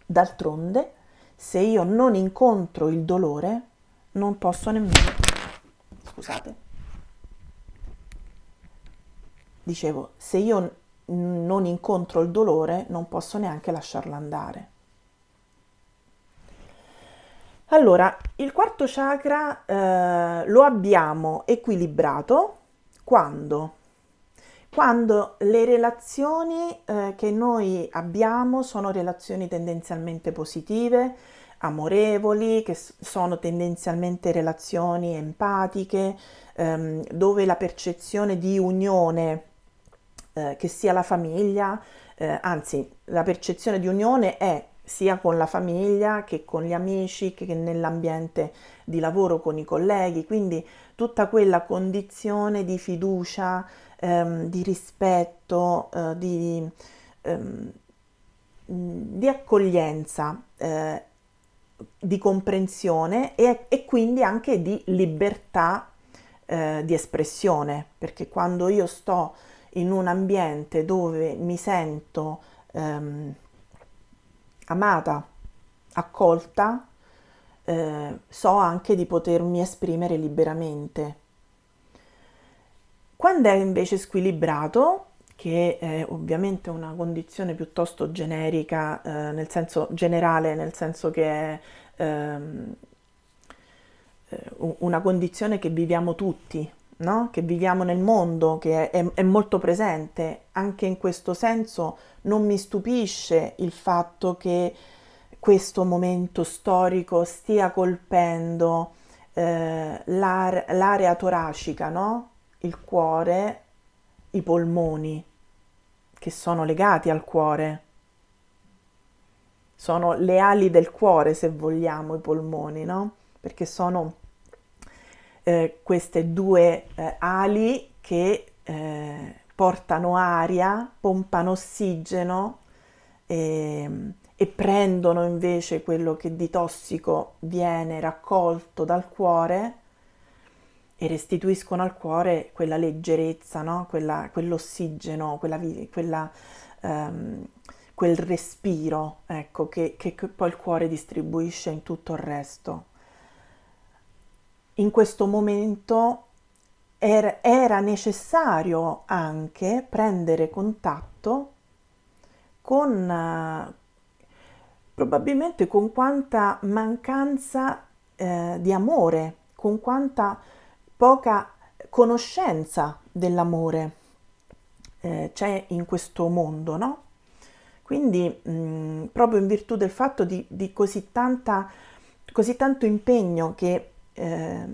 D'altronde, se io non incontro il dolore, non posso nemmeno... Scusate. Dicevo, se io non incontro il dolore, non posso neanche lasciarlo andare. Allora, il quarto chakra eh, lo abbiamo equilibrato quando? Quando le relazioni eh, che noi abbiamo sono relazioni tendenzialmente positive, amorevoli, che sono tendenzialmente relazioni empatiche, ehm, dove la percezione di unione eh, che sia la famiglia, eh, anzi la percezione di unione è sia con la famiglia che con gli amici che nell'ambiente di lavoro con i colleghi, quindi tutta quella condizione di fiducia, ehm, di rispetto, eh, di, ehm, di, accoglienza, eh, di comprensione e, e, quindi anche di libertà eh, di espressione, perché quando io sto in un ambiente dove mi sento ehm, amata, accolta, eh, so anche di potermi esprimere liberamente. Quando è invece squilibrato, che è ovviamente una condizione piuttosto generica, eh, nel senso generale, nel senso che è ehm, eh, una condizione che viviamo tutti, no? che viviamo nel mondo, che è, è, molto presente. Anche in questo senso non mi stupisce il fatto che questo momento storico stia colpendo eh, l'are, l'area toracica, no? il cuore, i polmoni, che sono legati al cuore. Sono le ali del cuore, se vogliamo, i polmoni, no? Perché sono eh, queste due eh, ali che eh, portano aria, pompano ossigeno e, e prendono invece quello che di tossico viene raccolto dal cuore e restituiscono al cuore quella leggerezza, no? quella, quell'ossigeno, quella, quella, um, quel respiro ecco, che, che poi il cuore distribuisce in tutto il resto in questo momento er- era necessario anche prendere contatto con uh, probabilmente con quanta mancanza eh, di amore, con quanta poca conoscenza dell'amore eh, c'è in questo mondo, no? Quindi mh, proprio in virtù del fatto di, di così, tanta, così tanto impegno che eh,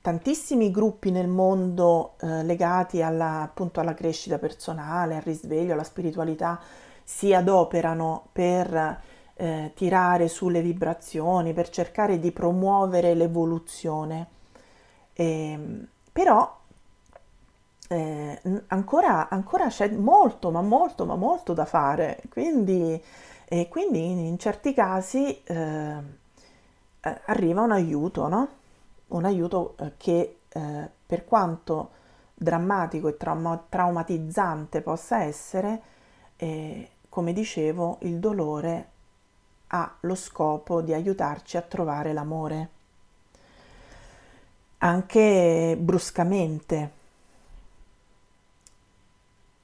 tantissimi gruppi nel mondo eh, legati alla, appunto alla crescita personale, al risveglio, alla spiritualità si adoperano per eh, tirare sulle vibrazioni, per cercare di promuovere l'evoluzione. E, ehm, però eh, ancora, ancora, c'è molto, ma molto, ma molto da fare. Quindi, quindi in certi casi eh, arriva un aiuto, no? un aiuto eh, che eh, per quanto drammatico e trauma- traumatizzante possa essere, eh, come dicevo, il dolore ha lo scopo di aiutarci a trovare l'amore, anche bruscamente.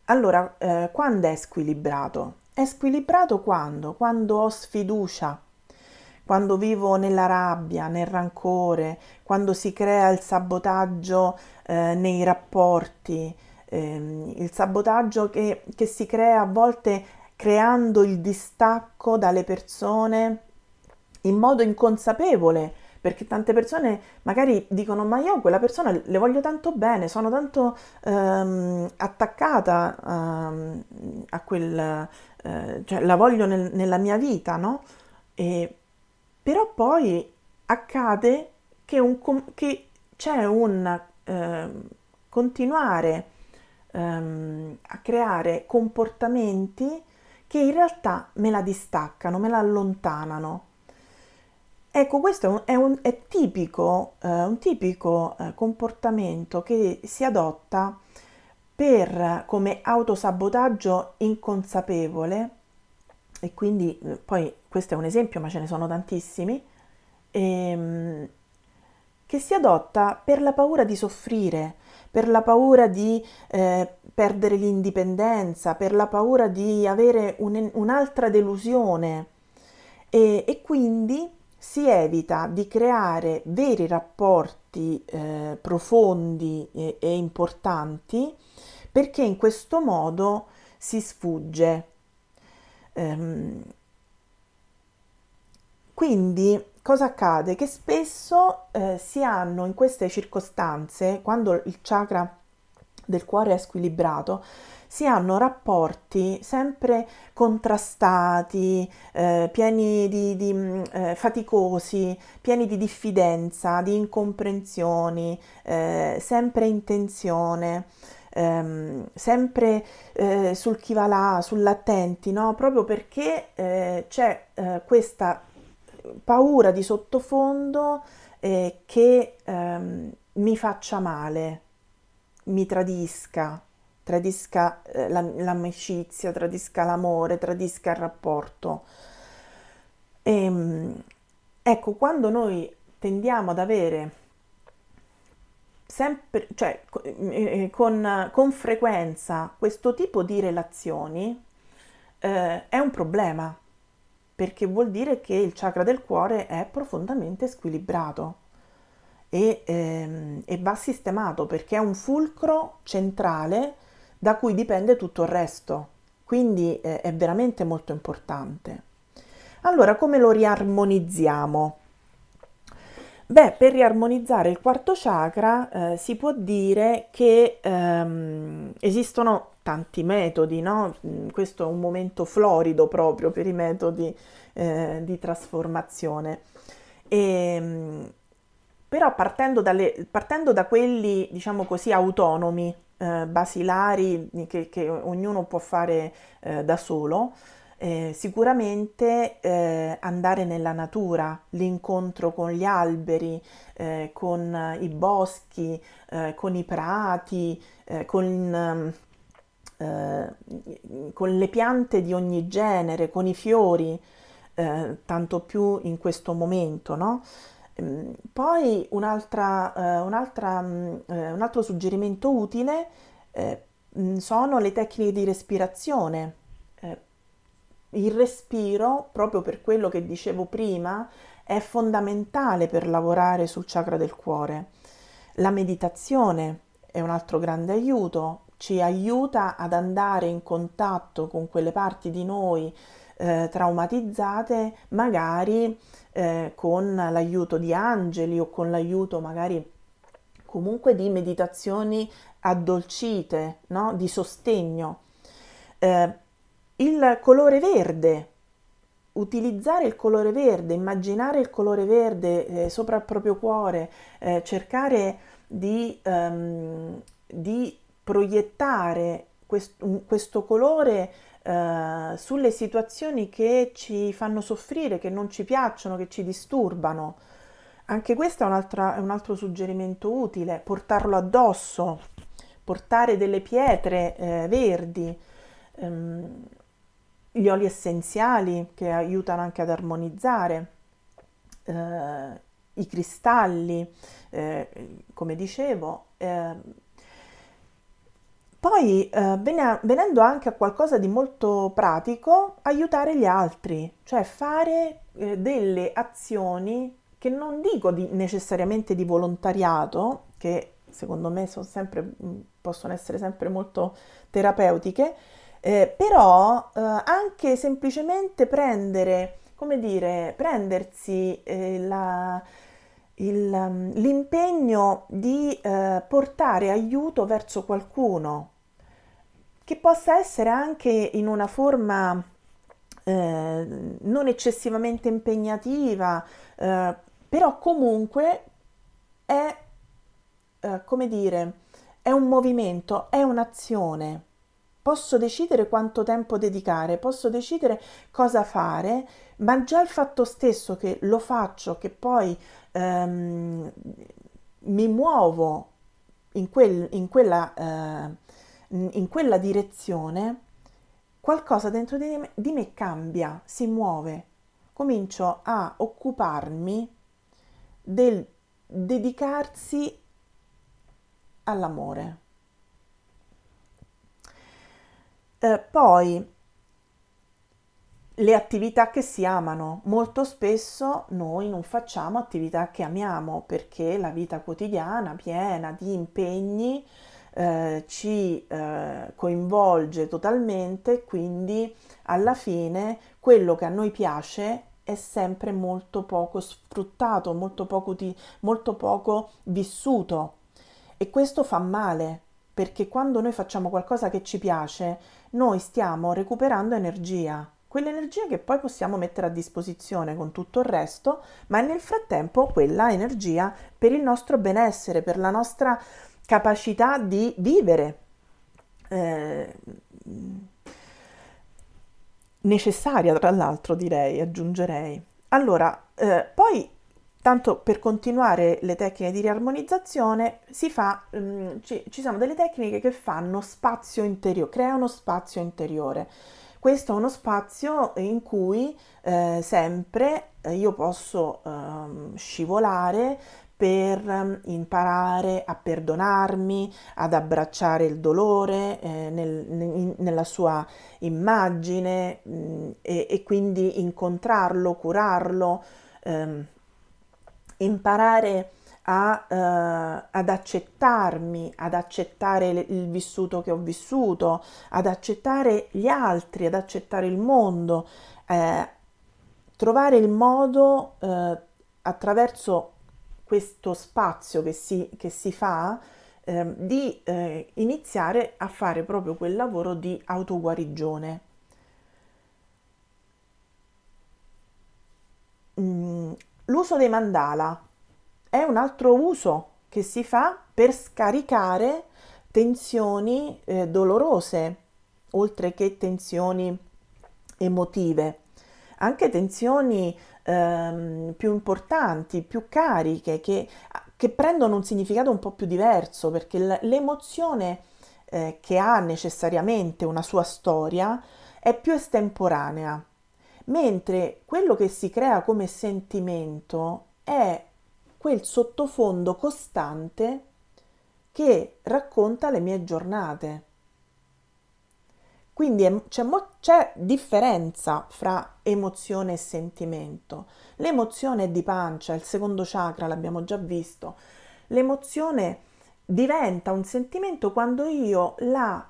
Allora, eh, quando è squilibrato? È squilibrato quando? Quando ho sfiducia, quando vivo nella rabbia, nel rancore, quando si crea il sabotaggio eh, nei rapporti, ehm, il sabotaggio che, che si crea a volte creando il distacco dalle persone in modo inconsapevole, perché tante persone magari dicono ma io quella persona le voglio tanto bene, sono tanto ehm, attaccata ehm, a quel, eh, cioè la voglio nel, nella mia vita, no? E, però poi accade che, un, che c'è un eh, continuare ehm, a creare comportamenti che in realtà me la distaccano, me la allontanano. Ecco, questo è, un, è, un, è tipico, eh, un tipico eh, comportamento che si adotta per, come autosabotaggio inconsapevole, e quindi eh, poi questo è un esempio, ma ce ne sono tantissimi, ehm, che si adotta per la paura di soffrire, per la paura di eh, perdere l'indipendenza, per la paura di avere un, un'altra delusione e, e, quindi si evita di creare veri rapporti eh, profondi e, e importanti perché in questo modo si sfugge. Um, quindi cosa accade? Che spesso eh, si hanno in queste circostanze, quando il chakra del cuore è squilibrato, si hanno rapporti sempre contrastati, eh, pieni di, di mm, eh, faticosi, pieni di diffidenza, di incomprensioni, eh, sempre in tensione. Ehm, sempre eh, sul chi va là, sull'attenti, no? proprio perché eh, c'è eh, questa paura di sottofondo eh, che ehm, mi faccia male, mi tradisca, tradisca eh, la, l'amicizia, tradisca l'amore, tradisca il rapporto. E, ehm, ecco, quando noi tendiamo ad avere sempre, cioè eh, con, con frequenza questo tipo di relazioni, eh, è un problema perché vuol dire che il chakra del cuore è profondamente squilibrato e, ehm, e va sistemato perché è un fulcro centrale da cui dipende tutto il resto. Quindi eh, è veramente molto importante. Allora, come lo riarmonizziamo? Beh, per riarmonizzare il quarto chakra eh, si può dire che ehm, esistono tanti metodi, no? Mm, questo è un momento florido proprio per i metodi eh, di trasformazione. E, ehm, però partendo, dalle, partendo, da quelli, diciamo così, autonomi, eh, basilari, che, che, ognuno può fare eh, da solo, eh, sicuramente eh, andare nella natura, l'incontro con gli alberi, eh, con i boschi, eh, con i prati, eh, con, eh, con, le piante di ogni genere, con i fiori, tanto più in questo momento, no? Ehm, poi un'altra, un'altra, mm, un altro suggerimento utile mm, sono le tecniche di respirazione il respiro, proprio per quello che dicevo prima, è fondamentale per lavorare sul chakra del cuore. La meditazione è un altro grande aiuto, ci aiuta ad andare in contatto con quelle parti di noi eh, traumatizzate, magari eh, con l'aiuto di angeli o con l'aiuto magari comunque di meditazioni addolcite, no? di sostegno. Eh, il colore verde, utilizzare il colore verde, immaginare il colore verde eh, sopra il proprio cuore, eh, cercare di, um, di proiettare quest- questo colore uh, sulle situazioni che ci fanno soffrire, che non ci piacciono, che ci disturbano. anche questo è è un altro suggerimento utile, portarlo addosso, portare delle pietre eh, verdi, ehm, gli oli essenziali che aiutano anche ad armonizzare, eh, i cristalli, eh, come dicevo. Eh, poi, eh, venendo anche a qualcosa di molto pratico, aiutare gli altri, cioè fare eh, delle azioni che non dico di, necessariamente di volontariato, che secondo me sempre, possono essere sempre molto terapeutiche, eh, però eh, anche semplicemente prendere, come dire, prendersi eh, la, il, mm, l'impegno di eh, portare aiuto verso qualcuno, che possa essere anche in una forma eh, non eccessivamente impegnativa, eh, però comunque è, come dire, è un movimento, è un'azione. Posso decidere quanto tempo dedicare, posso decidere cosa fare, ma già il fatto stesso che lo faccio, che poi ehm, mi muovo in, quel, in, quella, eh, in, quella, direzione, qualcosa dentro di me, di me cambia, si muove. Comincio a occuparmi del dedicarsi all'amore. Eh, poi le attività che si amano. Molto spesso noi non facciamo attività che amiamo perché la vita quotidiana piena di impegni eh, ci eh, coinvolge totalmente, quindi alla fine quello che a noi piace è sempre molto poco sfruttato, molto poco, di, molto poco vissuto e questo fa male perché quando noi facciamo qualcosa che ci piace, noi stiamo recuperando energia quell'energia che poi possiamo mettere a disposizione con tutto il resto, ma nel frattempo quella energia per il nostro benessere, per la nostra capacità di vivere. Eh, necessaria tra l'altro direi, aggiungerei. Allora, eh, poi tanto per continuare le tecniche di riarmonizzazione fa, um, ci, ci sono delle tecniche che fanno spazio interiore, creano spazio interiore. Questo è uno spazio in cui eh, sempre eh, io posso eh, scivolare per ehm, imparare a perdonarmi, ad abbracciare il dolore eh, nel, in, nella sua immagine mh, mm, e, e, quindi incontrarlo, curarlo, ehm, imparare a, eh, ad accettarmi, ad accettare il vissuto che ho vissuto, ad accettare gli altri, ad accettare il mondo, eh, trovare il modo eh, attraverso questo spazio che si, che si fa ehm, di eh, iniziare a fare proprio quel lavoro di autoguarigione. L'uso dei mandala è un altro uso che si fa per scaricare tensioni eh, dolorose, oltre che tensioni emotive, anche tensioni ehm, più importanti, più cariche, che, che, prendono un significato un po' più diverso, perché l'emozione eh, che ha necessariamente una sua storia è più estemporanea, mentre quello che si crea come sentimento è quel sottofondo costante che racconta le mie giornate. Quindi è, c'è, c'è, differenza fra emozione e sentimento. L'emozione è di pancia, il secondo chakra l'abbiamo già visto. L'emozione diventa un sentimento quando io la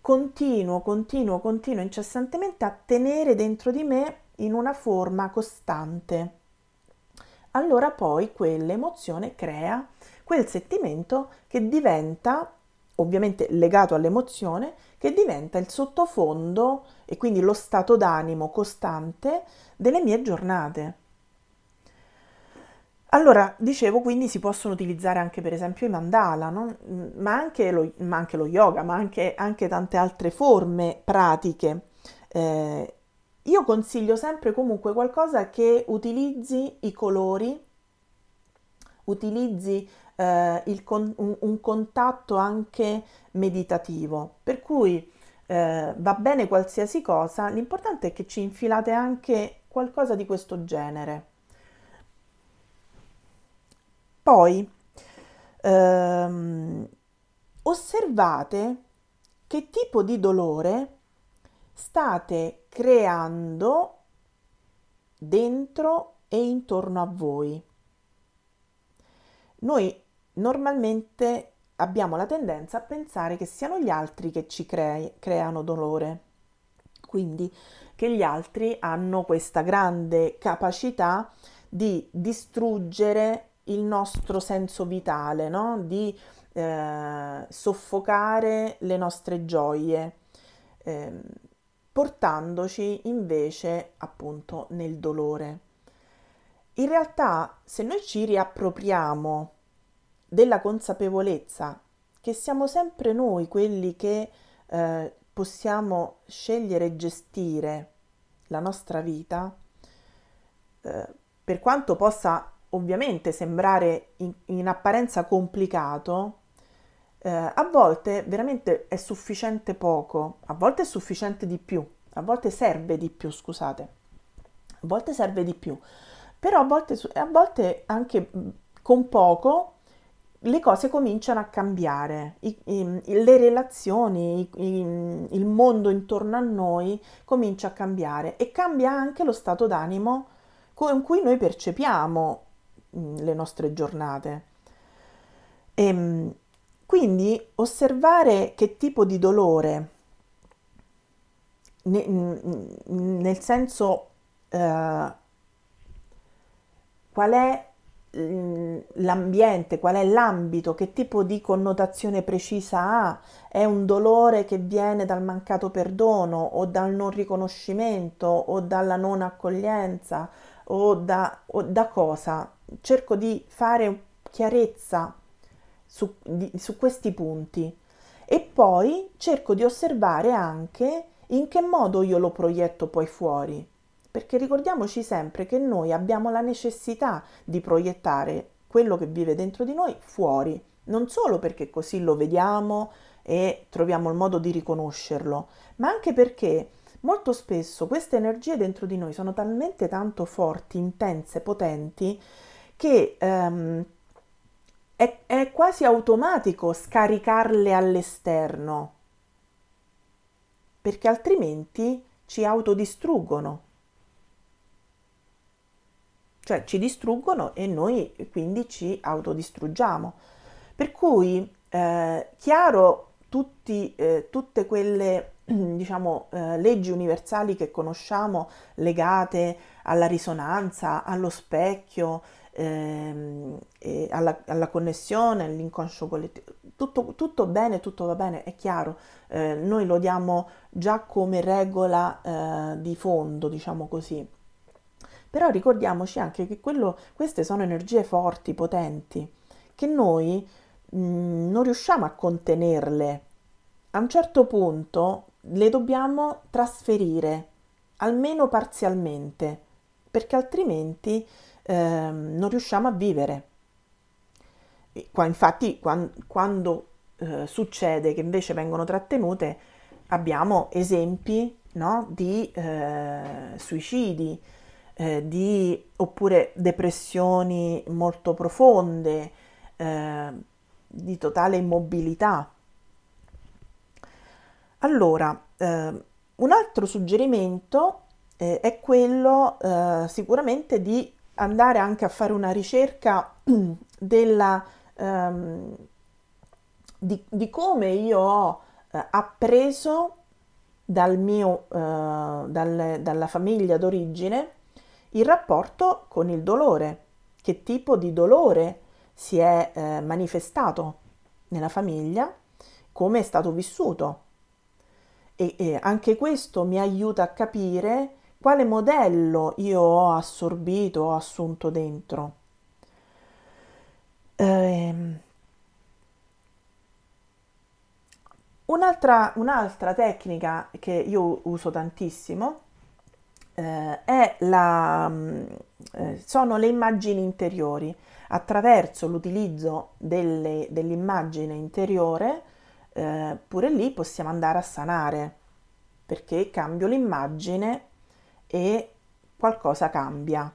continuo, continuo, continuo incessantemente a tenere dentro di me in una forma costante allora poi quell'emozione crea quel sentimento che diventa, ovviamente legato all'emozione, che diventa il sottofondo e quindi lo stato d'animo costante delle mie giornate. Allora, dicevo, quindi si possono utilizzare anche per esempio i mandala, no? ma, anche lo, ma, anche lo, yoga, ma anche, anche tante altre forme pratiche. Eh, io consiglio sempre comunque qualcosa che utilizzi i colori utilizzi eh, con- un, un, contatto anche meditativo. Per cui eh, va bene qualsiasi cosa, l'importante è che ci infilate anche qualcosa di questo genere. Poi ehm, osservate che tipo di dolore state creando dentro e intorno a voi. Noi normalmente abbiamo la tendenza a pensare che siano gli altri che ci cre- creano dolore, quindi che gli altri hanno questa grande capacità di distruggere il nostro senso vitale, no? di eh, soffocare le nostre gioie, eh, portandoci invece appunto nel dolore. In realtà, se noi ci riappropriamo della consapevolezza che siamo sempre noi quelli che eh, possiamo scegliere e gestire la nostra vita, eh, per quanto possa ovviamente sembrare in, in apparenza complicato, eh, a volte veramente è sufficiente poco, a volte è sufficiente di più, a volte serve di più, scusate, a volte serve di più, però a volte, a volte anche con poco le cose cominciano a cambiare, I, i, le relazioni, i, il mondo intorno a noi comincia a cambiare e cambia anche lo stato d'animo con cui noi percepiamo le nostre giornate. E, ehm, quindi osservare che tipo di dolore, nel senso eh, qual è l'ambiente, qual è l'ambito, che tipo di connotazione precisa ha, è un dolore che viene dal mancato perdono o dal non riconoscimento o dalla non accoglienza o da, o da cosa? Cerco di fare chiarezza su, di, su questi punti e poi cerco di osservare anche in che modo io lo proietto poi fuori. Perché ricordiamoci sempre che noi abbiamo la necessità di proiettare quello che vive dentro di noi fuori, non solo perché così lo vediamo e troviamo il modo di riconoscerlo, ma anche perché molto spesso queste energie dentro di noi sono talmente tanto forti, intense, potenti, che um, è, è quasi automatico scaricarle all'esterno, perché altrimenti ci autodistruggono. Cioè ci distruggono e noi quindi ci autodistruggiamo. Per cui, eh, chiaro, tutti, eh, tutte quelle diciamo, eh, leggi universali che conosciamo legate alla risonanza, allo specchio, ehm, alla, alla, connessione, all'inconscio collettivo, tutto, tutto, bene, tutto va bene, è chiaro, eh, noi lo diamo già come regola eh, di fondo, diciamo così. Però ricordiamoci anche che quello, queste sono energie forti, potenti, che noi mh, mm, non riusciamo a contenerle. A un certo punto le dobbiamo trasferire, almeno parzialmente, perché altrimenti eh, non riusciamo a vivere. E qua, infatti, quando, quando eh, succede che invece vengono trattenute, abbiamo esempi no, di eh, suicidi, eh, di, oppure depressioni molto profonde, eh, di totale immobilità. Allora, eh, un altro suggerimento eh, è quello eh, sicuramente di andare anche a fare una ricerca della, ehm, di, di, come io ho eh, appreso dal mio, eh, dal, dalla famiglia d'origine il rapporto con il dolore, che tipo di dolore si è eh, manifestato nella famiglia, come è stato vissuto. E, e anche questo mi aiuta a capire quale modello io ho assorbito, ho assunto dentro. Ehm, un'altra, un'altra tecnica che io uso tantissimo eh, la, mm, eh, sono le immagini interiori. Attraverso l'utilizzo delle, dell'immagine interiore, eh, pure lì possiamo andare a sanare, perché cambio l'immagine e qualcosa cambia.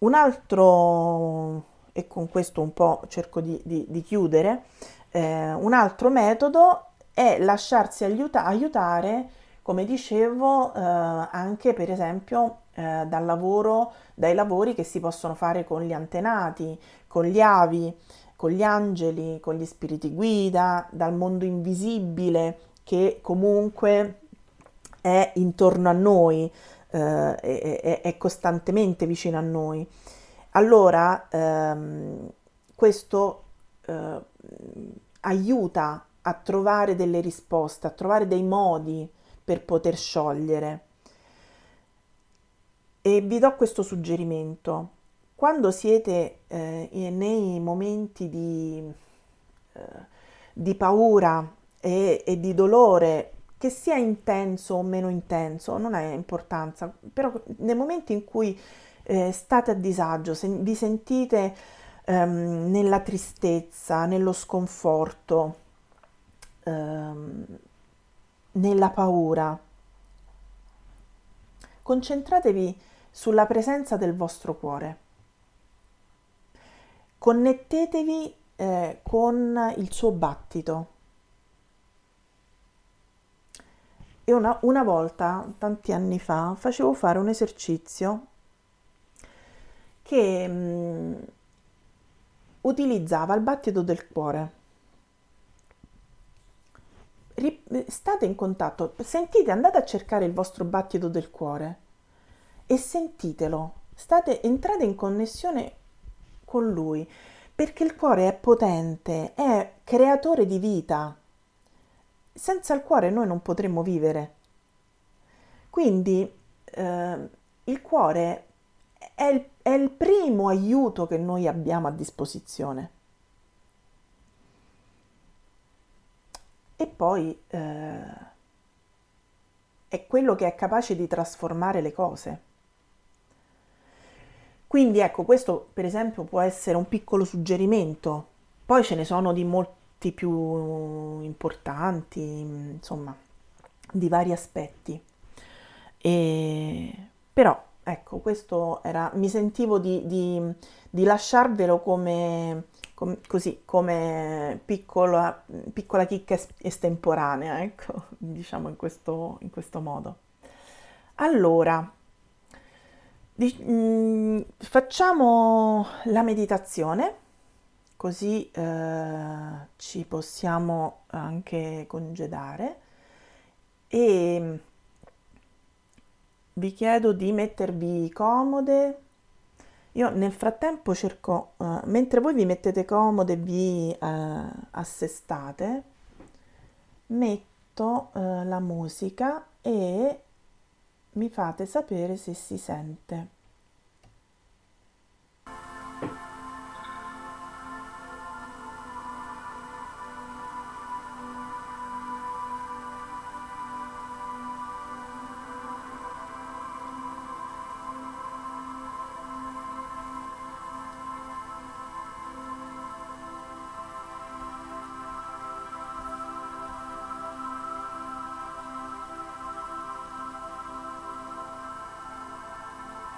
Un altro, e con questo un po' cerco di, di, di chiudere, eh, un altro metodo è lasciarsi aiuta- aiutare, come dicevo, eh, anche per esempio eh, dal lavoro, dai lavori che si possono fare con gli antenati, con gli avi, con gli angeli, con gli spiriti guida, dal mondo invisibile che comunque è intorno a noi, eh, è, è, costantemente vicino a noi. Allora, ehm, questo eh, aiuta a trovare delle risposte, a trovare dei modi per poter sciogliere. E vi do questo suggerimento. Quando siete eh, nei momenti di, eh, di paura e, e di dolore che sia intenso o meno intenso, non ha importanza, però nei momenti in cui eh, state a disagio, se vi sentite ehm, nella tristezza, nello sconforto, ehm, nella paura, concentratevi sulla presenza del vostro cuore. Connettetevi eh, con il suo battito E una, una volta, tanti anni fa, facevo fare un esercizio che mh, mm, utilizzava il battito del cuore. State in contatto, sentite, andate a cercare il vostro battito del cuore e sentitelo. State, entrate in connessione con lui perché il cuore è potente, è creatore di vita senza il cuore noi non potremmo vivere. Quindi eh, il cuore è il, è il primo aiuto che noi abbiamo a disposizione. E poi eh, è quello che è capace di trasformare le cose. Quindi ecco, questo per esempio può essere un piccolo suggerimento. Poi ce ne sono di molti aspetti più importanti, insomma, di vari aspetti. E, però, ecco, questo era, mi sentivo di, di, di lasciarvelo come, come, così, come piccola, piccola chicca estemporanea, ecco, diciamo in questo, in questo modo. Allora, di, mh, mm, facciamo la meditazione così eh, ci possiamo anche congedare e vi chiedo di mettervi comode. Io nel frattempo cerco, uh, mentre voi vi mettete comode vi uh, assestate, metto uh, la musica e mi fate sapere se si sente.